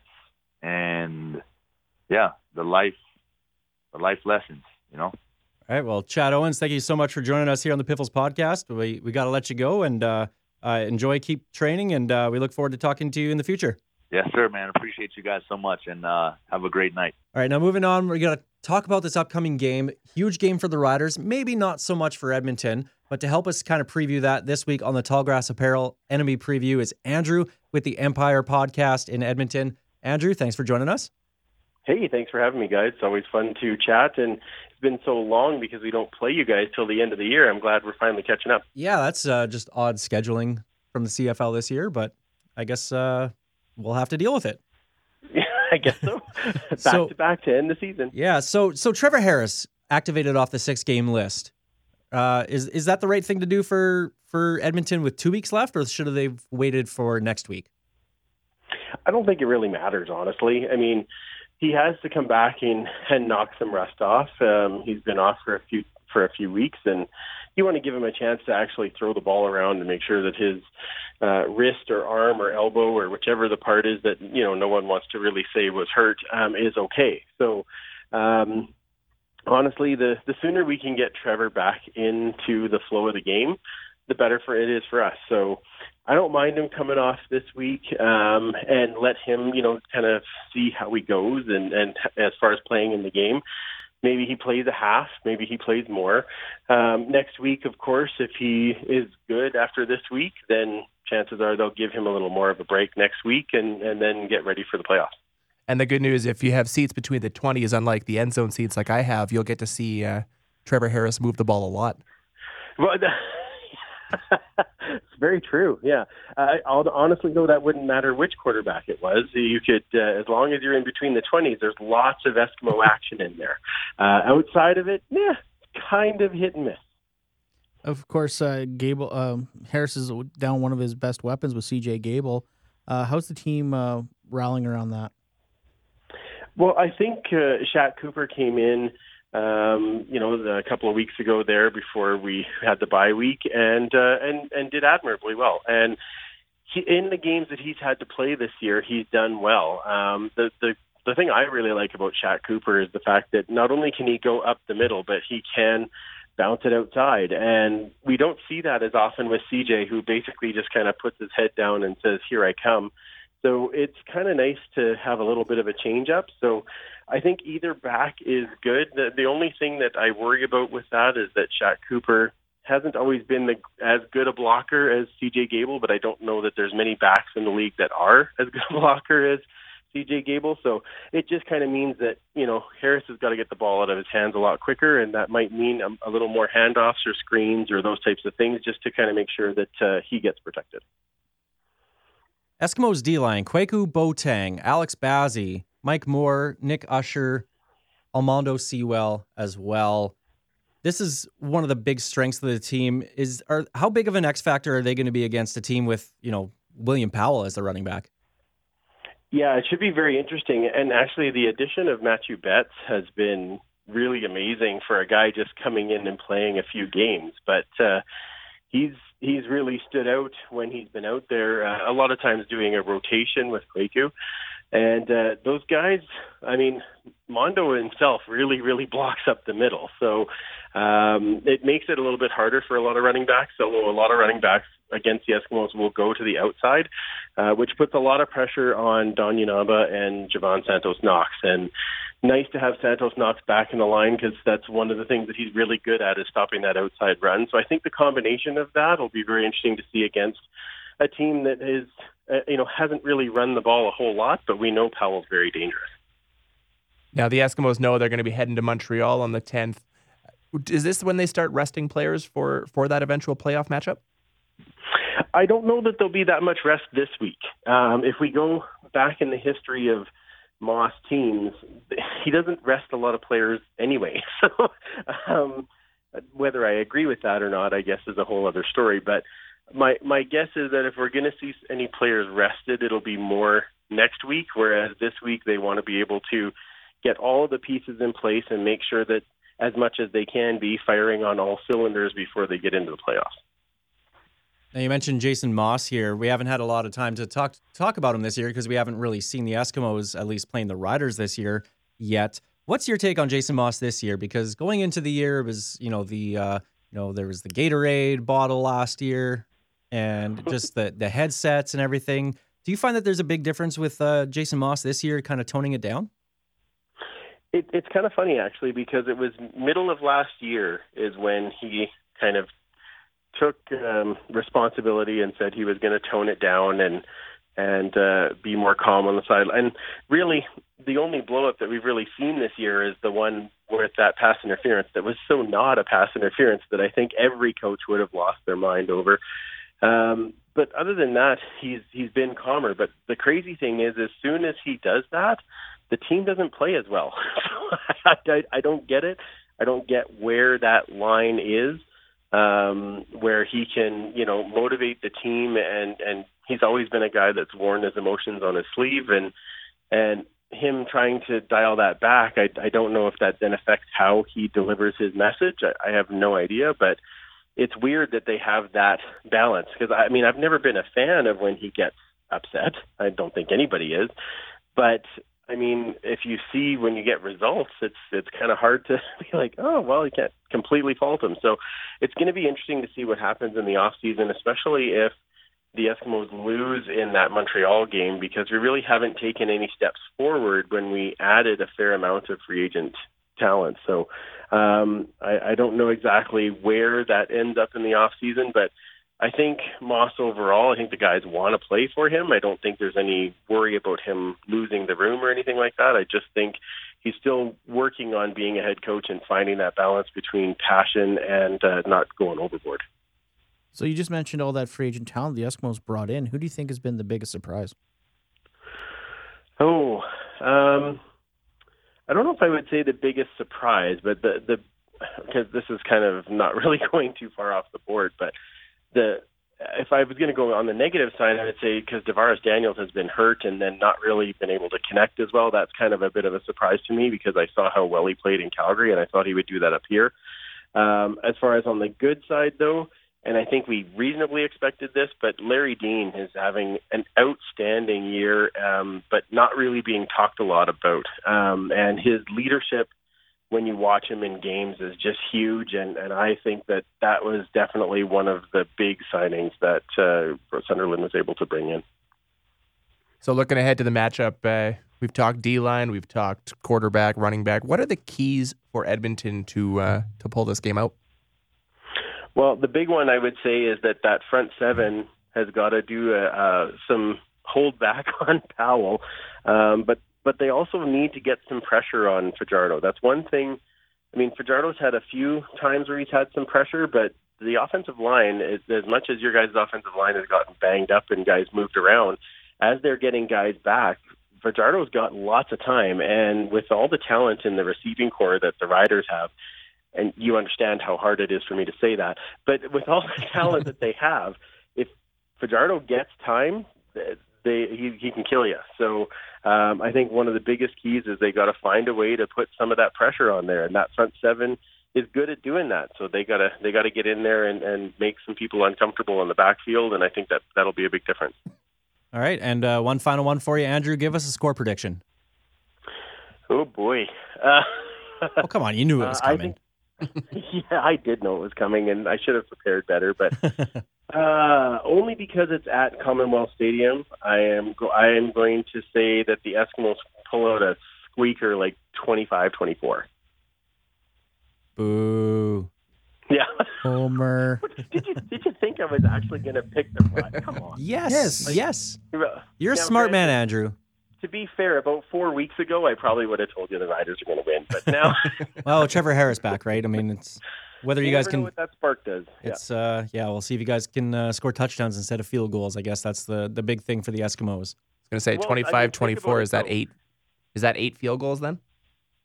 [SPEAKER 5] and yeah, the life, the life lessons. You know.
[SPEAKER 2] All right. Well, Chad Owens, thank you so much for joining us here on the Piffles podcast. We we got to let you go and uh, uh, enjoy, keep training, and uh, we look forward to talking to you in the future.
[SPEAKER 5] Yes, sir, man. Appreciate you guys so much, and uh, have a great night.
[SPEAKER 2] All right. Now moving on, we're gonna talk about this upcoming game. Huge game for the Riders. Maybe not so much for Edmonton, but to help us kind of preview that this week on the Tallgrass Apparel Enemy Preview is Andrew with the Empire Podcast in Edmonton. Andrew, thanks for joining us.
[SPEAKER 6] Hey, thanks for having me, guys. It's always fun to chat, and it's been so long because we don't play you guys till the end of the year. I'm glad we're finally catching up.
[SPEAKER 2] Yeah, that's uh, just odd scheduling from the CFL this year, but I guess uh, we'll have to deal with it.
[SPEAKER 6] Yeah, [LAUGHS] I guess so. [LAUGHS] back
[SPEAKER 2] So-
[SPEAKER 6] to back to end the season.
[SPEAKER 2] Yeah. So so Trevor Harris activated off the six game list. Uh, is is that the right thing to do for for Edmonton with two weeks left, or should they have waited for next week?
[SPEAKER 6] I don't think it really matters, honestly. I mean, he has to come back and, and knock some rust off. Um, he's been off for a few for a few weeks, and you want to give him a chance to actually throw the ball around and make sure that his uh, wrist or arm or elbow or whichever the part is that you know no one wants to really say was hurt um, is okay. So. Um, honestly, the the sooner we can get Trevor back into the flow of the game, the better for it is for us. So I don't mind him coming off this week um, and let him, you know, kind of see how he goes and, and as far as playing in the game. Maybe he plays a half, maybe he plays more. Um, next week, of course, if he is good after this week, then chances are they'll give him a little more of a break next week and, and then get ready for the playoffs.
[SPEAKER 3] And the good news, if you have seats between the 20s, unlike the end zone seats like I have, you'll get to see uh, Trevor Harris move the ball a lot.
[SPEAKER 6] Well, [LAUGHS] it's very true. Yeah, uh, I'll- honestly, though, that wouldn't matter which quarterback it was. You could, uh, as long as you're in between the twenties, there's lots of Eskimo action in there. Uh, outside of it, yeah, kind of hit and miss.
[SPEAKER 4] Of course, uh, Gable um, Harris is down one of his best weapons with C.J. Gable. Uh, how's the team uh, rallying around that?
[SPEAKER 6] Well, I think uh, Shaq Cooper came in, um, you know, a couple of weeks ago there before we had the bye week, and uh, and and did admirably well. And he, in the games that he's had to play this year, he's done well. Um, the the the thing I really like about Shaq Cooper is the fact that not only can he go up the middle, but he can bounce it outside. And we don't see that as often with CJ, who basically just kind of puts his head down and says, "Here I come." So it's kind of nice to have a little bit of a change up. So I think either back is good. The, the only thing that I worry about with that is that Shaq Cooper hasn't always been the, as good a blocker as CJ Gable, but I don't know that there's many backs in the league that are [LAUGHS] as good a blocker as CJ Gable. So it just kind of means that, you know, Harris has got to get the ball out of his hands a lot quicker, and that might mean a, a little more handoffs or screens or those types of things just to kind of make sure that uh, he gets protected.
[SPEAKER 2] Eskimos D line, Kwaku Boateng, Alex Bazzie, Mike Moore, Nick Usher, Almondo Sewell as well. This is one of the big strengths of the team. Is are how big of an X factor are they going to be against a team with, you know, William Powell as the running back?
[SPEAKER 6] Yeah, it should be very interesting. And actually, the addition of Matthew Betts has been really amazing for a guy just coming in and playing a few games. But uh, he's he's really stood out when he's been out there. Uh, a lot of times doing a rotation with Kwaku. And uh, those guys, I mean, Mondo himself really, really blocks up the middle. So um, it makes it a little bit harder for a lot of running backs. Although a lot of running backs against the Eskimos will go to the outside, uh, which puts a lot of pressure on Don Unamba and Jovan Santos Knox. And nice to have Santos Knox back in the line because that's one of the things that he's really good at is stopping that outside run. So I think the combination of that will be very interesting to see against a team that is, uh, you know, hasn't really run the ball a whole lot, but we know Powell's very dangerous.
[SPEAKER 3] Now the Eskimos know they're going to be heading to Montreal on the 10th. Is this when they start resting players for for that eventual playoff matchup?
[SPEAKER 6] I don't know that there'll be that much rest this week. Um, if we go back in the history of Maas teams, he doesn't rest a lot of players anyway. [LAUGHS] So um, whether I agree with that or not, I guess is a whole other story. But my my guess is that if we're going to see any players rested, it'll be more next week. Whereas this week they want to be able to get all the pieces in place and make sure that as much as they can be firing on all cylinders before they get into the playoffs.
[SPEAKER 2] Now you mentioned Jason Maas here. We haven't had a lot of time to talk talk about him this year because we haven't really seen the Eskimos at least playing the Riders this year yet. What's your take on Jason Maas this year? Because going into the year was, you know, the uh, you know, there was the Gatorade bottle last year and [LAUGHS] just the the headsets and everything. Do you find that there's a big difference with uh, Jason Maas this year, kind of toning it down?
[SPEAKER 6] It, it's kind of funny actually because it was middle of last year is when he kind of took um, responsibility and said he was going to tone it down and and uh, be more calm on the side. And really, the only blow up that we've really seen this year is the one with that pass interference that was so not a pass interference that I think every coach would have lost their mind over. Um, but other than that, he's he's been calmer. But the crazy thing is, as soon as he does that, the team doesn't play as well. [LAUGHS] I, I don't get it. I don't get where that line is, um, where he can, you know, motivate the team, and and he's always been a guy that's worn his emotions on his sleeve, and and him trying to dial that back, I, I don't know if that then affects how he delivers his message. I, I have no idea, but it's weird that they have that balance because I mean I've never been a fan of when he gets upset. I don't think anybody is, but I mean if you see when you get results, it's it's kind of hard to [LAUGHS] be like, oh well, you can't completely fault them. So it's going to be interesting to see what happens in the off season, especially if the Eskimos lose in that Montreal game because we really haven't taken any steps forward when we added a fair amount of free agent talent. So um, I, I don't know exactly where that ends up in the off season, but I think Maas overall, I think the guys want to play for him. I don't think there's any worry about him losing the room or anything like that. I just think he's still working on being a head coach and finding that balance between passion and uh, not going overboard.
[SPEAKER 4] So you just mentioned all that free agent talent the Eskimos brought in. Who do you think has been the biggest surprise?
[SPEAKER 6] Oh, um, I don't know if I would say the biggest surprise, but the the because this is kind of not [LAUGHS] really going too far off the board, but the if I was going to go on the negative side, I would say because DaVaris Daniels has been hurt and then not really been able to connect as well. That's kind of a bit of a surprise to me because I saw how well he played in Calgary and I thought he would do that up here. Um, as far as on the good side, though, and I think we reasonably expected this, but Larry Dean is having an outstanding year, um, but not really being talked a lot about. Um, and his leadership, when you watch him in games, is just huge. And, and I think that that was definitely one of the big signings that uh, Sunderland was able to bring in.
[SPEAKER 3] So looking ahead to the matchup, uh, we've talked D line, we've talked quarterback, running back. What are the keys for Edmonton to uh, to pull this game out?
[SPEAKER 6] Well, the big one I would say is that that front seven has got to do uh, uh, some hold back [LAUGHS] on Powell, um, but but they also need to get some pressure on Fajardo. That's one thing. I mean, Fajardo's had a few times where he's had some pressure, but the offensive line, is, as much as your guys' offensive line has gotten banged up and guys moved around, as they're getting guys back, Fajardo's got lots of time, and with all the talent in the receiving core that the Riders have, and you understand how hard it is for me to say that. But with all the [LAUGHS] talent that they have, if Fajardo gets time, they he, he can kill you. So um, I think one of the biggest keys is they got to find a way to put some of that pressure on there, and that front seven is good at doing that. So they gotta they gotta get in there and, and make some people uncomfortable in the backfield, and I think that that'll be a big difference.
[SPEAKER 2] All right, and uh, one final one for you, Andrew. Give us a score prediction.
[SPEAKER 6] Oh boy. Uh,
[SPEAKER 2] Oh, come on, you knew it was [LAUGHS]
[SPEAKER 6] Uh,
[SPEAKER 2] coming. [LAUGHS]
[SPEAKER 6] yeah, I did know it was coming, and I should have prepared better. But [LAUGHS] uh, only because it's at Commonwealth Stadium, I am go- I am going to say that the Eskimos pull out a squeaker like 25-24.
[SPEAKER 2] Boo.
[SPEAKER 6] Yeah.
[SPEAKER 4] Homer. [LAUGHS]
[SPEAKER 6] did you did you think I was actually going to pick the Flyers? Come on.
[SPEAKER 2] Yes,
[SPEAKER 4] Yes.
[SPEAKER 2] yes.
[SPEAKER 6] You're
[SPEAKER 2] You're a
[SPEAKER 6] Now,
[SPEAKER 2] smart man, Andrew.
[SPEAKER 6] To be fair, about four weeks ago, I probably would have told you the Riders are going to win. But [LAUGHS] now,
[SPEAKER 2] Well, Trevor Harris back, right? I mean, it's whether you, guys
[SPEAKER 6] never know
[SPEAKER 2] can.
[SPEAKER 6] what that spark does. Yeah.
[SPEAKER 2] It's uh, yeah. We'll see if you guys can uh, score touchdowns instead of field goals. I guess that's the the big thing for the Eskimos.
[SPEAKER 3] I was going to say
[SPEAKER 6] Well,
[SPEAKER 3] 25 24. Is that
[SPEAKER 6] though.
[SPEAKER 3] eight? Is that eight field goals then?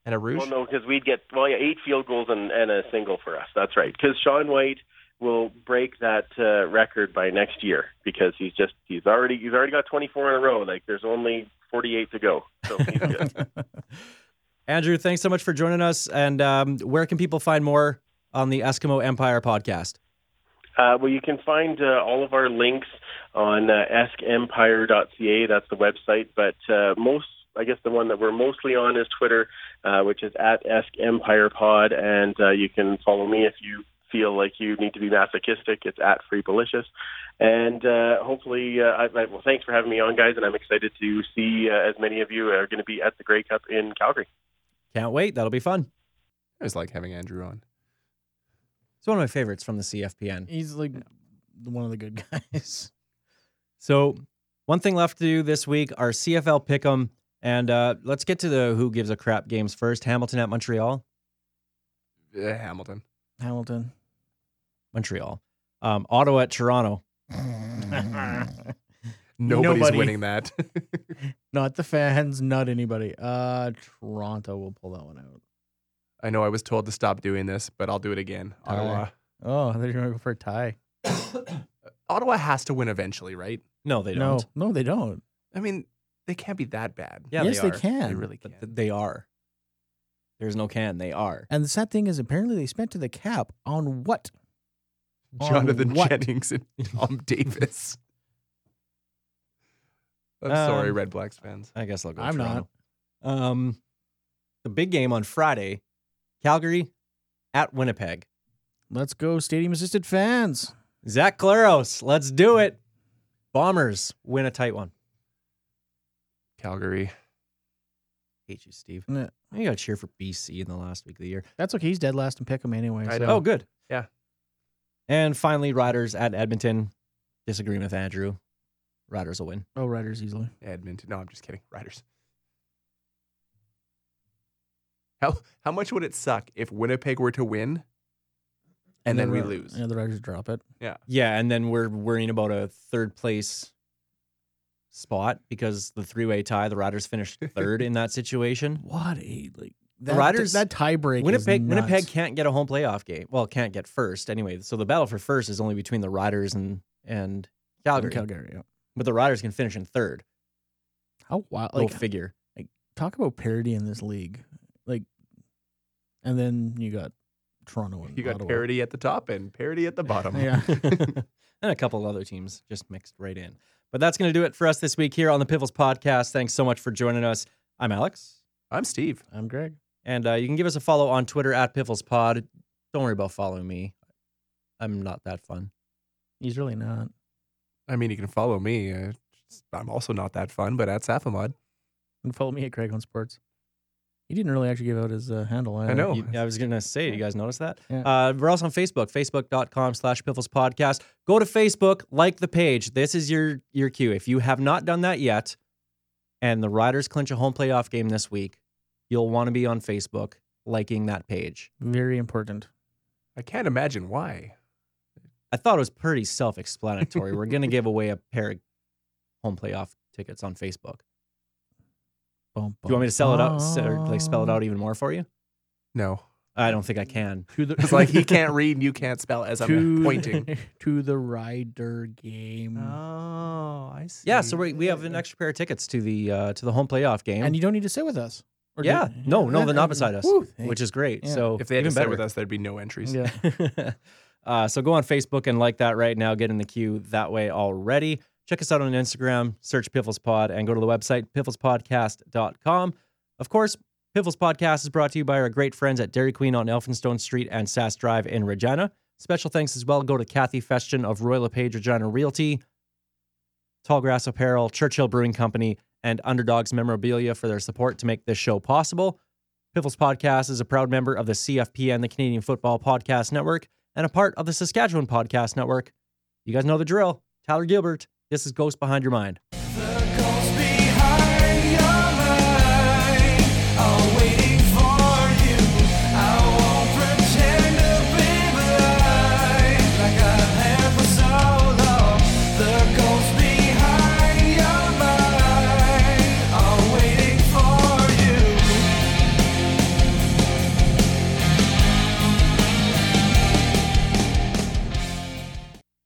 [SPEAKER 3] And a rouge?
[SPEAKER 6] Well, no, because we'd get well, yeah, eight field goals and, and a single for us. That's right. Because Sean Whyte will break that uh, record by next year because he's just he's already he's already got 24 in a row. Like there's only 48 to go. So he's good. [LAUGHS]
[SPEAKER 2] Andrew, thanks so much for joining us. And um, where can people find more on the Eskimo Empire podcast?
[SPEAKER 6] Uh, well, you can find uh, all of our links on uh, eskempire.ca. That's the website. But uh, most, I guess, the one that we're mostly on is Twitter, uh, which is at eskempirepod. And uh, you can follow me if you feel like you need to be masochistic. It's at freebolicious. And uh, hopefully, uh, I, I, well, thanks for having me on, guys. And I'm excited to see uh, as many of you are going to be at the Grey Cup in Calgary.
[SPEAKER 2] Can't wait. That'll be fun.
[SPEAKER 3] I just like having Andrew on.
[SPEAKER 2] It's one of my favorites from the CFPN.
[SPEAKER 4] He's like one of the good guys. [LAUGHS]
[SPEAKER 2] So, one thing left to do this week our CFL pick'em, and uh, let's get to the who gives a crap games first. Hamilton at Montreal.
[SPEAKER 3] Uh, Hamilton.
[SPEAKER 4] Hamilton.
[SPEAKER 2] Montreal. Um, Ottawa at Toronto. [LAUGHS]
[SPEAKER 3] Nobody's
[SPEAKER 4] Nobody.
[SPEAKER 3] winning that. [LAUGHS]
[SPEAKER 4] Not the fans, not anybody. Uh Toronto will pull that one out.
[SPEAKER 3] I know I was told to stop doing this, but I'll do it again.
[SPEAKER 4] Tie.
[SPEAKER 3] Ottawa.
[SPEAKER 4] Oh, they're gonna go for a tie. [COUGHS]
[SPEAKER 3] Ottawa has to win eventually, right?
[SPEAKER 2] No, they don't.
[SPEAKER 4] no, they don't.
[SPEAKER 3] I mean, they can't be that bad.
[SPEAKER 2] Yeah,
[SPEAKER 4] yes,
[SPEAKER 2] they,
[SPEAKER 4] they, can.
[SPEAKER 3] They really can.
[SPEAKER 2] th- they are. There's no can. They are.
[SPEAKER 4] And the sad thing is, apparently, they spent to the cap on what? On
[SPEAKER 3] Jonathon
[SPEAKER 4] what?
[SPEAKER 3] Jennings and [LAUGHS] Tom Davis. I'm sorry,
[SPEAKER 2] Um,
[SPEAKER 3] Red Blacks fans.
[SPEAKER 2] I guess I'll go.
[SPEAKER 4] I'm
[SPEAKER 2] Toronto. Um, the big game on Friday, Calgary at Winnipeg.
[SPEAKER 4] Let's go, stadium assisted fans.
[SPEAKER 2] Zach Collaros, let's do it. Bombers win a tight one.
[SPEAKER 3] Calgary.
[SPEAKER 2] Hate you, Steve.
[SPEAKER 4] Nah,
[SPEAKER 2] You got to cheer for BC in the last week of the year.
[SPEAKER 4] That's okay. He's dead last and pick him anyway.
[SPEAKER 3] I
[SPEAKER 4] so-
[SPEAKER 3] know.
[SPEAKER 2] Oh, good.
[SPEAKER 3] Yeah.
[SPEAKER 2] And finally, Riders at Edmonton. Disagreeing with Andrew. Riders will win.
[SPEAKER 4] Oh, Riders easily.
[SPEAKER 3] Edmonton. No, I'm just kidding. Riders. How how much would it suck if Winnipeg were to win and then
[SPEAKER 4] the
[SPEAKER 3] we lose?
[SPEAKER 4] Yeah, the Riders drop it.
[SPEAKER 2] Yeah, Yeah, and then we're worrying about a third place spot because the three way tie, the Riders finished [LAUGHS] third in that situation.
[SPEAKER 4] What a like
[SPEAKER 2] The
[SPEAKER 4] that,
[SPEAKER 2] Riders-
[SPEAKER 4] that tie break.
[SPEAKER 2] Winnipeg
[SPEAKER 4] is
[SPEAKER 2] Winnipeg can't get a home playoff game. Well, can't get first anyway. So the battle for first is only between the Riders and and Calgary.
[SPEAKER 4] Calgary. Yeah.
[SPEAKER 2] But the Riders can finish in third.
[SPEAKER 4] How wild!
[SPEAKER 2] Go
[SPEAKER 4] Like
[SPEAKER 2] figure.
[SPEAKER 4] Like talk about parity in this league. Like, and then you got Toronto and
[SPEAKER 3] You got
[SPEAKER 4] Ottawa.
[SPEAKER 3] parity at the top and parity at the bottom.
[SPEAKER 4] Yeah. [LAUGHS] [LAUGHS]
[SPEAKER 2] and a couple other teams just mixed right in. But that's going to do it for us this week here on the Piffles Podcast. Thanks so much for joining us. I'm Alex.
[SPEAKER 3] I'm Steve.
[SPEAKER 4] I'm Greg.
[SPEAKER 2] And uh, you can give us a follow on Twitter at PifflesPod. Don't worry about following me. I'm not that fun.
[SPEAKER 4] He's really not.
[SPEAKER 3] I mean, you can follow me. Uh, I'm also not that fun, but at Safamod.
[SPEAKER 4] And follow me at Craig on Sports. He didn't really actually give out his uh, handle.
[SPEAKER 3] I know.
[SPEAKER 2] You- I was going to say, you guys notice that?
[SPEAKER 4] Yeah.
[SPEAKER 2] Uh, we're also on Facebook, facebook.com slash Piffles Podcast. Go to Facebook, like the page. This is your, your cue. If you have not done that yet, and the Riders clinch a home playoff game this week, you'll want to be on Facebook liking that page.
[SPEAKER 4] Very important.
[SPEAKER 3] I can't imagine why.
[SPEAKER 2] I thought it was pretty self explanatory. We're going to give away a pair of home playoff tickets on Facebook.
[SPEAKER 4] Boom,
[SPEAKER 2] Do you want me to sell it out, or like spell it out even more for you?
[SPEAKER 3] No.
[SPEAKER 2] I don't think I can.
[SPEAKER 4] To the,
[SPEAKER 3] It's like he can't [LAUGHS] read and you can't spell as I'm pointing. [LAUGHS]
[SPEAKER 4] to the rider game.
[SPEAKER 3] Oh, I see.
[SPEAKER 2] Yeah, so we, we have an extra pair of tickets to the uh, to the home playoff game.
[SPEAKER 4] and you don't need to sit with us. Or
[SPEAKER 2] yeah,
[SPEAKER 4] do-
[SPEAKER 2] no, no, they're not beside us,
[SPEAKER 4] woo,
[SPEAKER 2] which is great.
[SPEAKER 4] Yeah.
[SPEAKER 2] So
[SPEAKER 3] If they had to
[SPEAKER 2] even
[SPEAKER 3] sit
[SPEAKER 2] better.
[SPEAKER 3] with us, there'd be no entries.
[SPEAKER 4] Yeah. [LAUGHS]
[SPEAKER 2] uh, so go on Facebook and like that right now. Get in the queue that way already. Check us out on Instagram, search Piffles Pod, and go to the website, pifflespodcast.com. Of course, Piffles Podcast is brought to you by our great friends at Dairy Queen on Elphinstone Street and Sask Drive in Regina. Special thanks as well go to Kathy Festian of Royal LePage Regina Realty, Tallgrass Apparel, Churchill Brewing Company, and Underdogs Memorabilia for their support to make this show possible. Piffles Podcast is a proud member of the CFP and the Canadian Football Podcast Network and a part of the Saskatchewan Podcast Network. You guys know the drill. Tyler Gilbert, this is Ghost Behind Your Mind.